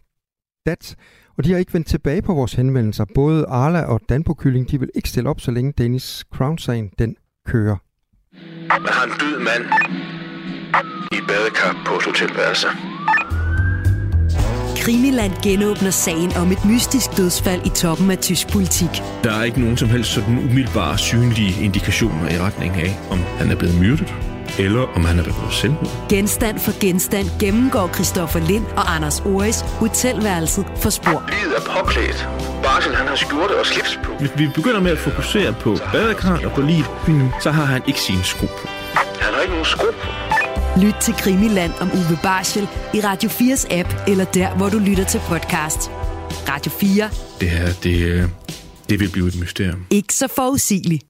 DAT. Og de har ikke vendt tilbage på vores henvendelser. Både Arla og Danpo Kylling, de vil ikke stille op, så længe Danish Crown-sagen den kører. Man har en død mand i badekar på et hotelværelse. Krimiland genåbner sagen om et mystisk dødsfald i toppen af tysk politik. Der er ikke nogen som helst sådan umiddelbare synlige indikationer i retning af, om han er blevet myrdet, eller om han er begået selvmord. Genstand for genstand gennemgår Christoffer Lind og Anders Oris hotelværelset for spor. Livet er påklædt. Barsel, han har skjorte og slips på. Hvis vi begynder med at fokusere på badekarret og på livet, mm. så har han ikke sine sko på. Han har ikke nogen sko på. Lyt til Krimiland om Uwe Barschel i Radio 4's app, eller der, hvor du lytter til podcast. Radio 4. Det her, det, øh, det vil blive et mysterium. Ikke så forudsigeligt.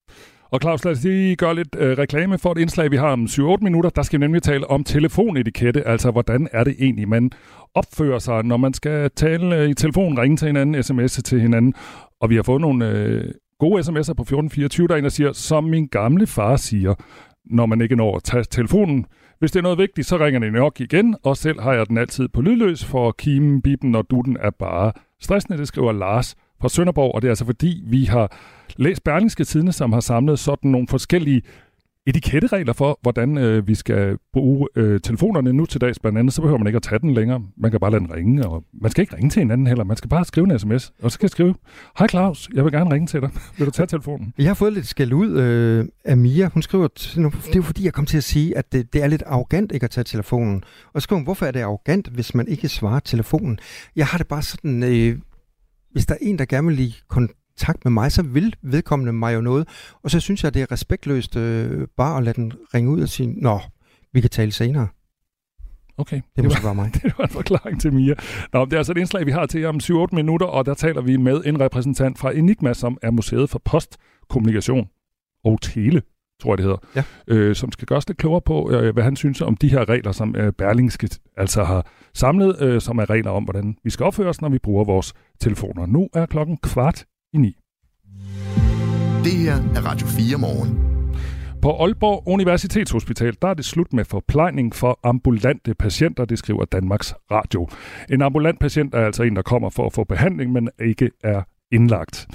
Og Claus, lad os lige gøre lidt øh, reklame for et indslag, vi har om 7-8 minutter. Der skal vi nemlig tale om telefonetikette, altså hvordan er det egentlig, man opfører sig, når man skal tale øh, i telefon, ringe til hinanden, sms'e til hinanden. Og vi har fået nogle øh, gode sms'er på 1424, der er en, der siger, som min gamle far siger, når man ikke når at tage telefonen, hvis det er noget vigtigt, så ringer den nok igen, og selv har jeg den altid på lydløs, for kimen, bippen og dutten er bare stressende. Det skriver Lars fra Sønderborg, og det er altså fordi, vi har læst Berlingske Tidene, som har samlet sådan nogle forskellige etiketteregler for, hvordan øh, vi skal bruge øh, telefonerne nu til dags. Blandt andet, så behøver man ikke at tage den længere. Man kan bare lade den ringe, og man skal ikke ringe til hinanden heller. Man skal bare skrive en sms, og så kan jeg skrive, Hej Claus, jeg vil gerne ringe til dig. Vil du tage telefonen? Jeg har fået lidt skæld ud øh, af Mia. Hun skriver, det er jo fordi, jeg kom til at sige, at det, det er lidt arrogant ikke at tage telefonen. Og så skriver hun, hvorfor er det arrogant, hvis man ikke svarer telefonen? Jeg har det bare sådan, øh, hvis der er en, der gerne vil i kontakt med mig, så vil vedkommende mig jo noget. Og så synes jeg, det er respektløst øh, bare at lade den ringe ud og sige, nå, vi kan tale senere. Okay. Det må være mig. det var en forklaring til Mia. Nå, det er altså et indslag, vi har til om 7-8 minutter, og der taler vi med en repræsentant fra Enigma, som er Museet for Post, Kommunikation og Tele, tror jeg det hedder, ja. øh, som skal gøre os lidt klogere på, øh, hvad han synes om de her regler, som øh, Berlingske altså har samlet, øh, som er regler om, hvordan vi skal opføre os, når vi bruger vores telefoner. Nu er klokken kvart i ni. Det her er Radio 4 morgen. På Aalborg Universitetshospital, der er det slut med forplejning for ambulante patienter, det skriver Danmarks Radio. En ambulant patient er altså en, der kommer for at få behandling, men ikke er indlagt.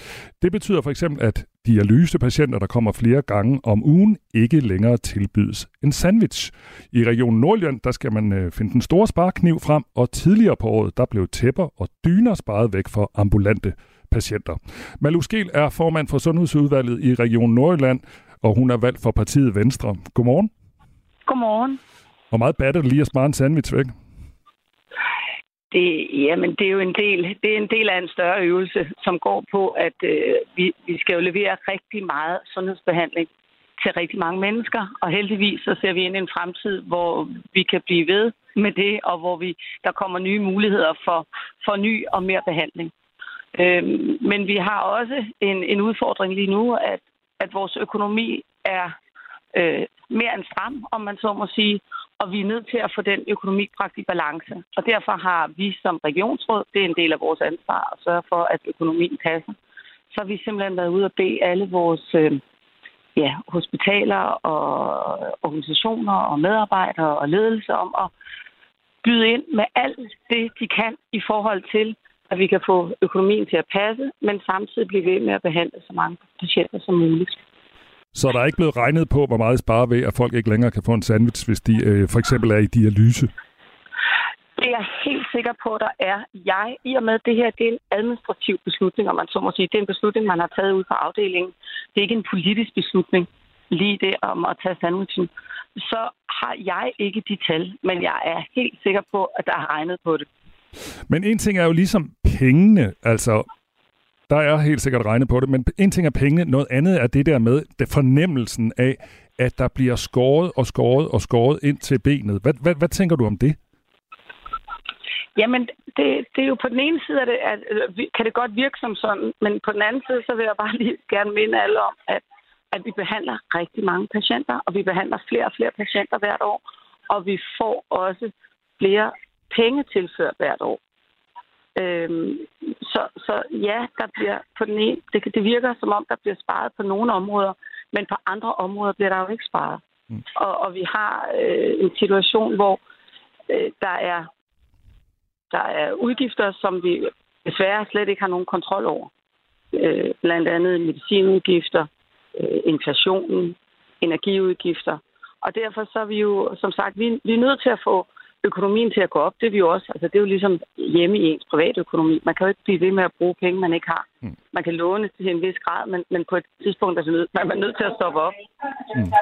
Det betyder for eksempel, at dialysepatienter, der kommer flere gange om ugen, ikke længere tilbydes en sandwich. I Region Nordjylland, der skal man øh, finde den store sparkniv frem, og tidligere på året, der blev tæpper og dyner sparet væk for ambulante patienter. Malu Skel er formand for Sundhedsudvalget i Region Nordjylland, og hun er valgt for partiet Venstre. Godmorgen. Godmorgen. Hvor meget batter det lige at spare en sandwich væk? Det, jamen, det er jo en del, det er en del af en større øvelse, som går på, at øh, vi, vi skal jo levere rigtig meget sundhedsbehandling til rigtig mange mennesker. Og heldigvis så ser vi ind i en fremtid, hvor vi kan blive ved med det, og hvor vi der kommer nye muligheder for, for ny og mere behandling. Øhm, men vi har også en, en udfordring lige nu, at, at vores økonomi er øh, mere end stram, om man så må sige, og vi er nødt til at få den økonomi bragt i balance. Og derfor har vi som regionsråd, det er en del af vores ansvar, at sørge for, at økonomien passer. Så har vi simpelthen været ude og bede alle vores øh, ja, hospitaler og organisationer og medarbejdere og ledelse om at byde ind med alt det, de kan i forhold til, at vi kan få økonomien til at passe, men samtidig blive ved med at behandle så mange patienter som muligt. Så der er ikke blevet regnet på, hvor meget sparer ved, at folk ikke længere kan få en sandwich, hvis de øh, for eksempel er i dialyse? Det er jeg helt sikker på, der er. Jeg, i og med det her, det er en administrativ beslutning, om man så må sige. Det er en beslutning, man har taget ud fra afdelingen. Det er ikke en politisk beslutning, lige det om at tage sandwichen. Så har jeg ikke de tal, men jeg er helt sikker på, at der er regnet på det. Men en ting er jo ligesom pengene, altså der er helt sikkert regnet på det, men en ting er pengene, noget andet er det der med det fornemmelsen af, at der bliver skåret og skåret og skåret ind til benet. Hvad, hvad, hvad tænker du om det? Jamen, det, det er jo på den ene side, at, det, at, kan det godt virke som sådan, men på den anden side, så vil jeg bare lige gerne minde alle om, at, at vi behandler rigtig mange patienter, og vi behandler flere og flere patienter hvert år, og vi får også flere penge tilført hvert år. Øhm, så, så ja, der bliver på den ene, det, det virker som om, der bliver sparet på nogle områder, men på andre områder bliver der jo ikke sparet. Mm. Og, og vi har øh, en situation, hvor øh, der er der er udgifter, som vi desværre slet ikke har nogen kontrol over. Øh, blandt andet medicinudgifter, øh, inflationen, energiudgifter. Og derfor så er vi jo, som sagt, vi, vi er nødt til at få økonomien til at gå op, det er vi jo også. Altså, det er jo ligesom hjemme i ens private økonomi. Man kan jo ikke blive ved med at bruge penge, man ikke har. Mm. Man kan låne til en vis grad, men, men på et tidspunkt er man, man er nødt til at stoppe op. Mm.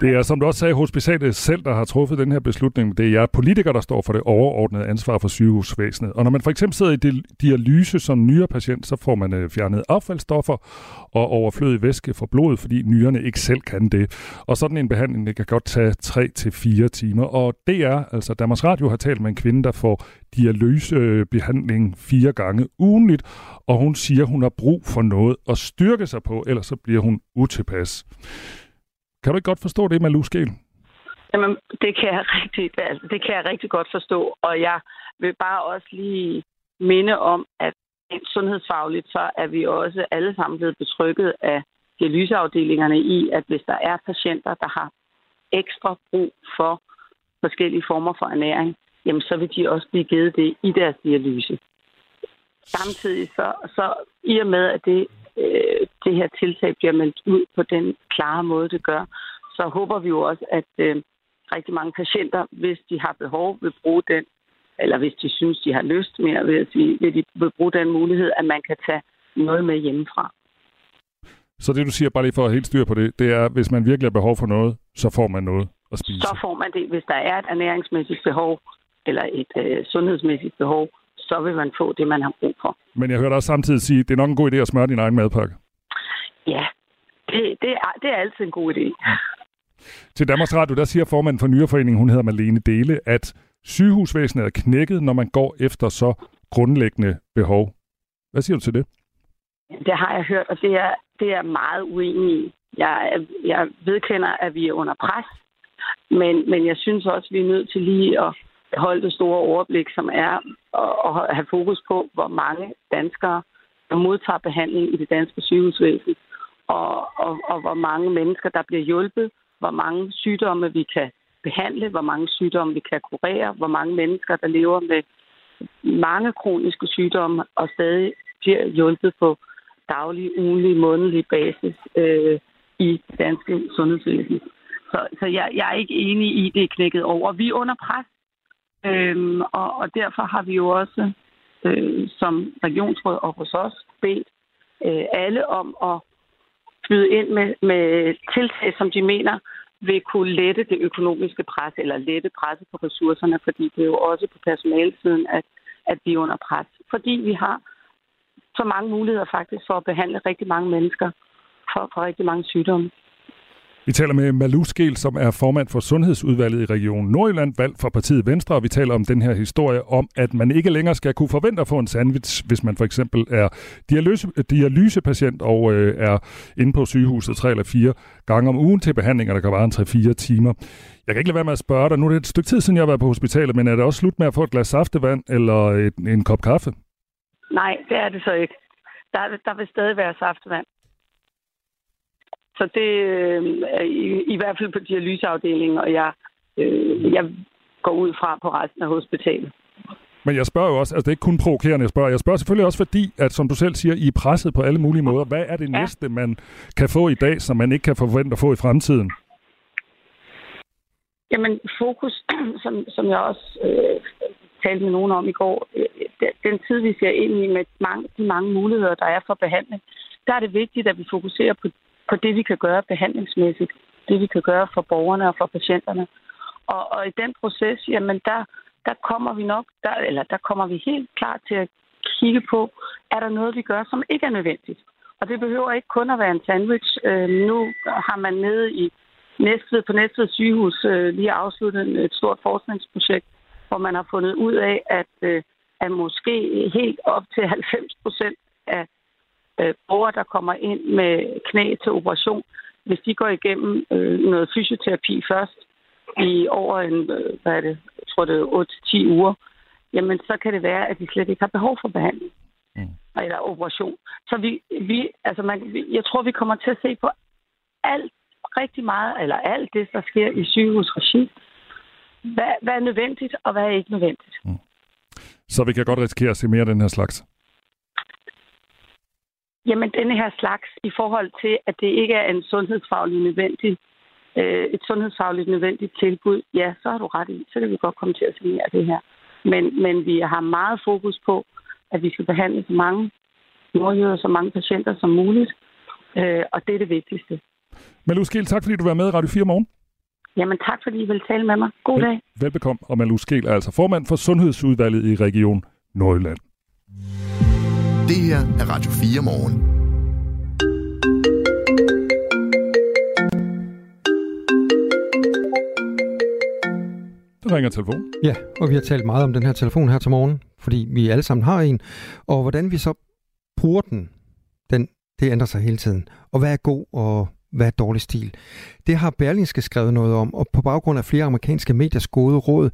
Det er, som du også sagde, hospitalet selv, der har truffet den her beslutning. Det er jer politikere, der står for det overordnede ansvar for sygehusvæsenet. Og når man for eksempel sidder i dialyse som nyere patient, så får man øh, fjernet affaldsstoffer og overflødig væske fra blodet, fordi nyrerne ikke selv kan det. Og sådan en behandling det kan godt tage 3-4 timer. Og det er, altså Danmarks Radio har talt med en kvinde, der får dialysebehandling fire gange ugenligt, og hun siger, hun har brug for noget at styrke sig på, ellers så bliver hun utilpas. Kan du ikke godt forstå det, Malu Skel? Jamen, det kan, jeg rigtig, altså, det kan jeg rigtig godt forstå, og jeg vil bare også lige minde om, at sundhedsfagligt, så er vi også alle sammen blevet betrykket af dialyseafdelingerne i, at hvis der er patienter, der har ekstra brug for forskellige former for ernæring, jamen så vil de også blive givet det i deres dialyse. Samtidig så, så i og med, at det, øh, det her tiltag bliver meldt ud på den klare måde, det gør, så håber vi jo også, at øh, rigtig mange patienter, hvis de har behov, vil bruge den, eller hvis de synes, de har lyst mere, vil, sige, vil de vil bruge den mulighed, at man kan tage noget med hjemmefra. Så det, du siger, bare lige for at helt styr på det, det er, hvis man virkelig har behov for noget, så får man noget at spise. Så får man det, hvis der er et ernæringsmæssigt behov, eller et øh, sundhedsmæssigt behov, så vil man få det, man har brug for. Men jeg hørte også samtidig sige, at det er nok en god idé at smøre din egen madpakke. Ja, det, det, er, det er altid en god idé. Til Danmarks Radio, der siger formanden for Nyreforeningen, hun hedder Malene Dele, at sygehusvæsenet er knækket, når man går efter så grundlæggende behov. Hvad siger du til det? Det har jeg hørt, og det er, det er meget uenig i. Jeg, jeg vedkender, at vi er under pres, men, men jeg synes også, at vi er nødt til lige at holde det store overblik, som er at have fokus på, hvor mange danskere, der modtager behandling i det danske sygehusvæsen, og, og, og hvor mange mennesker, der bliver hjulpet, hvor mange sygdomme vi kan behandle, hvor mange sygdomme vi kan kurere, hvor mange mennesker, der lever med mange kroniske sygdomme og stadig bliver hjulpet på daglig, ugenlig, månedlig basis øh, i det danske sundhedsvæsen. Så, så jeg, jeg er ikke enig i, at det er knækket over. Vi er under pres, øhm, og, og derfor har vi jo også øh, som regionsråd og hos os bedt øh, alle om at byde ind med, med tiltag, som de mener vil kunne lette det økonomiske pres, eller lette presset på ressourcerne, fordi det er jo også på personalsiden, at, at vi er under pres. Fordi vi har så mange muligheder faktisk for at behandle rigtig mange mennesker for, for rigtig mange sygdomme. Vi taler med Malu Skel, som er formand for Sundhedsudvalget i Region Nordjylland, valgt for partiet Venstre, og vi taler om den her historie om, at man ikke længere skal kunne forvente at få en sandwich, hvis man for eksempel er dialyse, dialysepatient og øh, er inde på sygehuset tre eller fire gange om ugen til behandlinger, der kan vare en 3-4 timer. Jeg kan ikke lade være med at spørge dig, nu er det et stykke tid siden, jeg har været på hospitalet, men er det også slut med at få et glas saftevand eller et, en kop kaffe? Nej, det er det så ikke. Der, der vil stadig være saftevand. Så det øh, er i, i hvert fald på dialyseafdelingen, og jeg, øh, jeg går ud fra på resten af hospitalet. Men jeg spørger jo også, altså det er ikke kun provokerende, jeg spørger. Jeg spørger selvfølgelig også fordi, at som du selv siger, I er presset på alle mulige måder. Hvad er det ja. næste, man kan få i dag, som man ikke kan forvente at få i fremtiden? Jamen fokus, som, som jeg også øh, talte med nogen om i går, øh, den tid, vi ser ind i med mange, de mange muligheder, der er for behandling, der er det vigtigt, at vi fokuserer på på det, vi kan gøre behandlingsmæssigt, det vi kan gøre for borgerne og for patienterne. Og, og i den proces, jamen der, der kommer vi nok, der, eller der kommer vi helt klart til at kigge på, er der noget, vi gør, som ikke er nødvendigt. Og det behøver ikke kun at være en sandwich. Øh, nu har man nede i Næstved, på Næstved sygehus øh, lige afsluttet et stort forskningsprojekt, hvor man har fundet ud af, at, øh, at måske helt op til 90 procent af øh, borgere, der kommer ind med knæ til operation, hvis de går igennem øh, noget fysioterapi først i over en, øh, hvad er det, jeg tror det er 8-10 uger, jamen så kan det være, at de slet ikke har behov for behandling. Mm. Eller operation. Så vi, vi altså man, jeg tror, vi kommer til at se på alt, rigtig meget, eller alt det, der sker i sygehusregi. Hvad, hvad er nødvendigt, og hvad er ikke nødvendigt. Mm. Så vi kan godt risikere at se mere af den her slags? Jamen, denne her slags i forhold til, at det ikke er en sundhedsfaglig nødvendig, øh, et sundhedsfagligt nødvendigt tilbud, ja, så har du ret i. Så kan vi godt komme til at af det her. Men, men vi har meget fokus på, at vi skal behandle så mange nordjyder, så mange patienter som muligt. Øh, og det er det vigtigste. Malu Skel, tak fordi du var med i Radio 4 morgen. Jamen tak, fordi I vil tale med mig. God Vel, dag. Velbekomme. Og Malu Skel er altså formand for Sundhedsudvalget i Region Nordjylland. Det her er Radio 4 morgen. Der ringer telefon. Ja, og vi har talt meget om den her telefon her til morgen, fordi vi alle sammen har en. Og hvordan vi så bruger den, den det ændrer sig hele tiden. Og hvad er god og hvad er dårlig stil? Det har Berlingske skrevet noget om, og på baggrund af flere amerikanske mediers gode råd,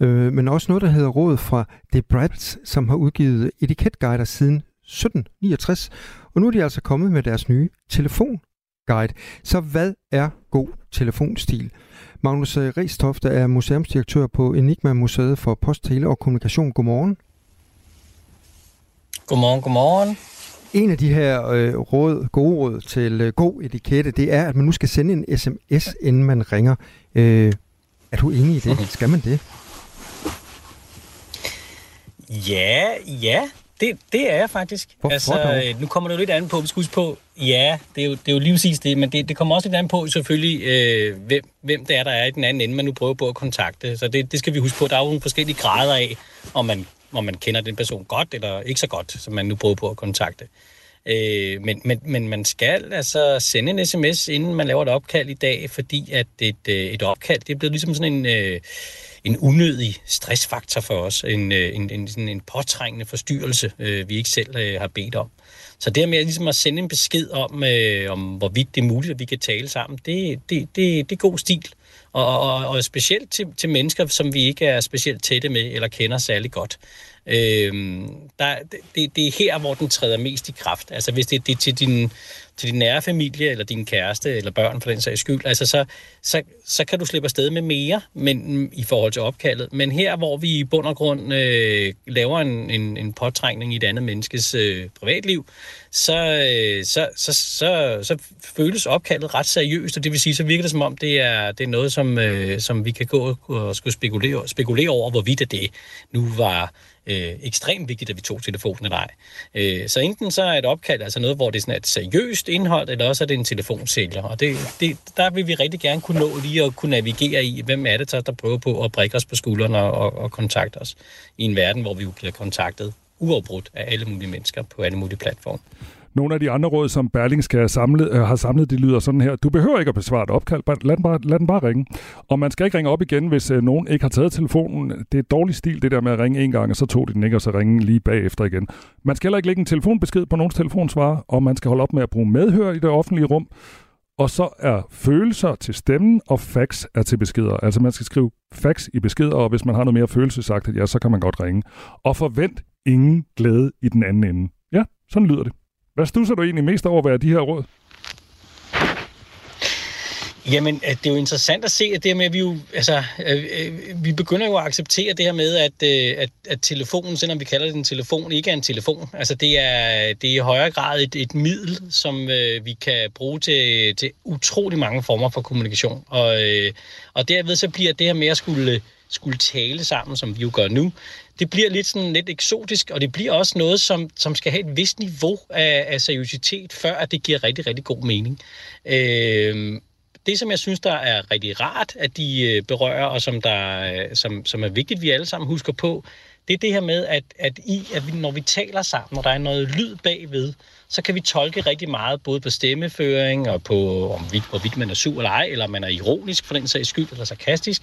øh, men også noget, der hedder råd fra The Brats, som har udgivet etiketguider siden 1769, og nu er de altså kommet med deres nye telefonguide. Så hvad er god telefonstil? Magnus Ristofte er museumsdirektør på Enigma Museet for Post, Tele og Kommunikation. Godmorgen. Godmorgen, godmorgen. En af de her øh, råd, gode råd til øh, god etikette, det er, at man nu skal sende en sms, inden man ringer. Øh, er du enig i det? Skal man det? Ja, ja, det, det er jeg faktisk. Hvorfor altså, øh, nu kommer det jo lidt an på, vi skal huske på, ja, det er jo, det er jo lige præcis det, men det, det kommer også lidt an på selvfølgelig, øh, hvem, hvem det er, der er i den anden ende, man nu prøver på at kontakte. Så det, det skal vi huske på. Der er jo nogle forskellige grader af, om man, om man kender den person godt eller ikke så godt, som man nu prøver på at kontakte. Øh, men, men, men man skal altså sende en sms, inden man laver et opkald i dag, fordi at et, øh, et opkald, det er blevet ligesom sådan en, øh, en unødig stressfaktor for os, en, øh, en, en, sådan en påtrængende forstyrrelse, øh, vi ikke selv øh, har bedt om. Så det med ligesom at sende en besked om, øh, om hvorvidt det er muligt, at vi kan tale sammen, det, det, det, det er god stil. Og, og, og specielt til, til mennesker, som vi ikke er specielt tætte med eller kender særlig godt. Øh, der, det, det er her, hvor den træder mest i kraft. Altså hvis det, det er til din, til din nære familie, eller din kæreste, eller børn for den sags skyld, altså så, så, så kan du slippe afsted med mere men, i forhold til opkaldet. Men her, hvor vi i bund og grund øh, laver en, en, en påtrængning i et andet menneskes øh, privatliv, så, øh, så, så, så, så føles opkaldet ret seriøst, og det vil sige, så virker det som om, det er, det er noget, som, øh, som vi kan gå og skulle spekulere, spekulere over, hvorvidt det nu var øh, ekstremt vigtigt, at vi tog telefonen eller ej. Øh, så enten så er et opkald altså noget, hvor det er sådan et seriøst indhold, eller også er det en telefonsælger. Og det, det, der vil vi rigtig gerne kunne nå lige at kunne navigere i, hvem er det, der prøver på at brække os på skuldrene og, og, og kontakte os i en verden, hvor vi jo bliver kontaktet uafbrudt af alle mulige mennesker på alle mulige platforme. Nogle af de andre råd, som Berlingske har samlet, øh, har samlet, de lyder sådan her. Du behøver ikke at besvare et opkald, bare, lad, den bare, lad den bare ringe. Og man skal ikke ringe op igen, hvis øh, nogen ikke har taget telefonen. Det er et dårligt stil, det der med at ringe en gang, og så tog de den ikke, og så ringe lige bagefter igen. Man skal heller ikke lægge en telefonbesked på nogens telefonsvarer, og man skal holde op med at bruge medhør i det offentlige rum. Og så er følelser til stemmen, og fax er til beskeder. Altså man skal skrive fax i beskeder, og hvis man har noget mere følelsesagtigt, ja, så kan man godt ringe. Og forvent ingen glæde i den anden ende. Ja, sådan lyder det. Hvad stusser du egentlig mest over, ved de her råd? Jamen, øh, det er jo interessant at se, at det her med, at vi jo, altså, øh, øh, vi begynder jo at acceptere det her med, at, at, at telefonen, selvom vi kalder det en telefon, ikke er en telefon. Altså, det er, det er i højere grad et, et middel, som øh, vi kan bruge til, til utrolig mange former for kommunikation. Og, øh, og derved så bliver det her med at skulle, skulle tale sammen, som vi jo gør nu, det bliver lidt sådan lidt eksotisk, og det bliver også noget, som, som skal have et vist niveau af, af seriøsitet, før at det giver rigtig, rigtig god mening. Øh, det, som jeg synes, der er rigtig rart, at de øh, berører, og som, der, øh, som, som er vigtigt, vi alle sammen husker på, det er det her med, at, at, i, at vi, når vi taler sammen, når der er noget lyd bagved, så kan vi tolke rigtig meget, både på stemmeføring og på, om vi, hvorvidt man er sur eller ej, eller man er ironisk for den sags skyld, eller sarkastisk.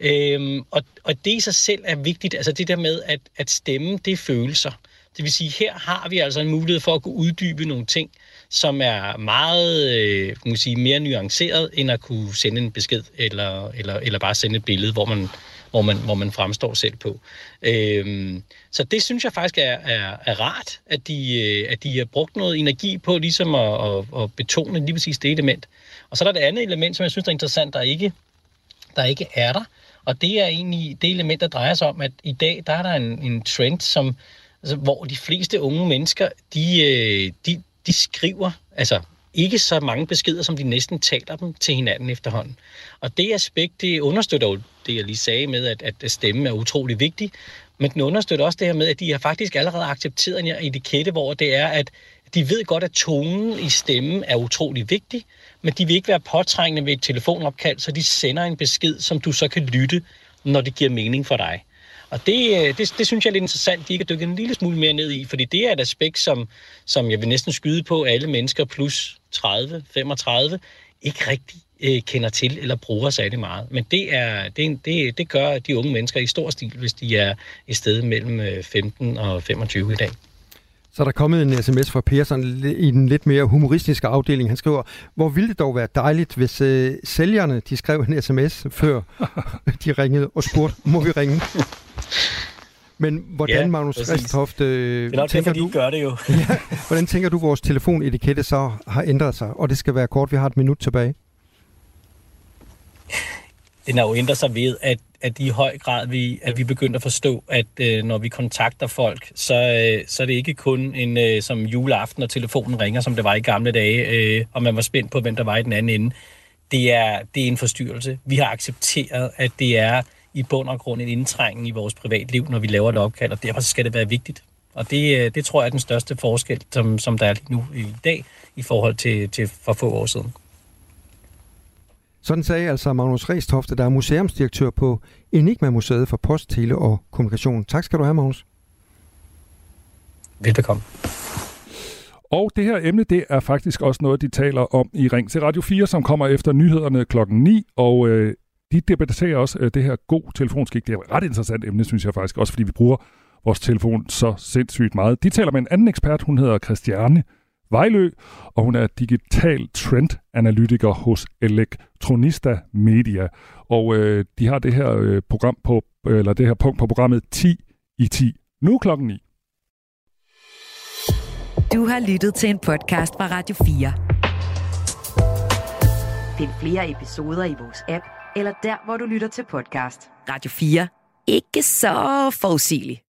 Øhm, og, og det i sig selv er vigtigt, altså det der med, at, at stemme, det er følelser. Det vil sige, her har vi altså en mulighed for at kunne uddybe nogle ting, som er meget øh, kan man sige, mere nuanceret, end at kunne sende en besked, eller, eller, eller bare sende et billede, hvor man, hvor man, hvor man fremstår selv på. Øhm, så det synes jeg faktisk er, er, er rart, at de, øh, at de har brugt noget energi på ligesom at, at, at betone lige præcis det element. Og så er der det andet element, som jeg synes er interessant, der ikke, der ikke er der, og det er egentlig det element, der drejer sig om, at i dag der er der en, en trend, som, altså, hvor de fleste unge mennesker, de, øh, de, de skriver, altså ikke så mange beskeder, som de næsten taler dem til hinanden efterhånden. Og det aspekt, det understøtter jo det, jeg lige sagde med, at, at stemme er utrolig vigtig, men den understøtter også det her med, at de har faktisk allerede accepteret en etikette, hvor det er, at de ved godt, at tonen i stemmen er utrolig vigtig, men de vil ikke være påtrængende ved et telefonopkald, så de sender en besked, som du så kan lytte, når det giver mening for dig. Og det, øh, det, det synes jeg er lidt interessant, de ikke har dykket en lille smule mere ned i, fordi det er et aspekt, som, som jeg vil næsten skyde på, alle mennesker plus 30, 35 ikke rigtig øh, kender til eller bruger særlig meget. Men det, er, det, det, det gør de unge mennesker i stor stil, hvis de er i stedet mellem øh, 15 og 25 i dag. Så er der kommet en sms fra Per sådan, i den lidt mere humoristiske afdeling. Han skriver, hvor ville det dog være dejligt, hvis øh, sælgerne de skrev en sms, før de ringede og spurgte, må vi ringe? Men hvordan, ja, Magnus Resthoft, øh, det er nok tænker derfor, de du, gør det jo. ja, hvordan tænker du, vores telefonetikette så har ændret sig? Og det skal være kort, vi har et minut tilbage den har jo ændret sig ved, at, at i høj grad vi, at vi begynder at forstå, at øh, når vi kontakter folk, så, øh, så er det ikke kun en øh, som juleaften, og telefonen ringer, som det var i gamle dage, øh, og man var spændt på, hvem der var i den anden ende. Det er, det er en forstyrrelse. Vi har accepteret, at det er i bund og grund en indtrængen i vores privatliv, når vi laver et opkald, og derfor skal det være vigtigt. Og det, øh, det tror jeg er den største forskel, som, som der er lige nu i dag, i forhold til, til for få år siden. Sådan sagde altså Magnus Restofte, der er museumsdirektør på Enigma Museet for Post, Tele og Kommunikation. Tak skal du have, Magnus. Velbekomme. Og det her emne, det er faktisk også noget, de taler om i Ring til Radio 4, som kommer efter nyhederne klokken 9, og øh, de debatterer også øh, det her god telefonskik. Det er et ret interessant emne, synes jeg faktisk, også fordi vi bruger vores telefon så sindssygt meget. De taler med en anden ekspert, hun hedder Christiane Vejlø, og hun er digital trend-analytiker hos Elektronista Media. Og øh, de har det her øh, program på, eller det her punkt på programmet 10 i 10. Nu klokken 9. Du har lyttet til en podcast fra Radio 4. Find flere episoder i vores app, eller der, hvor du lytter til podcast. Radio 4. Ikke så forudsigeligt.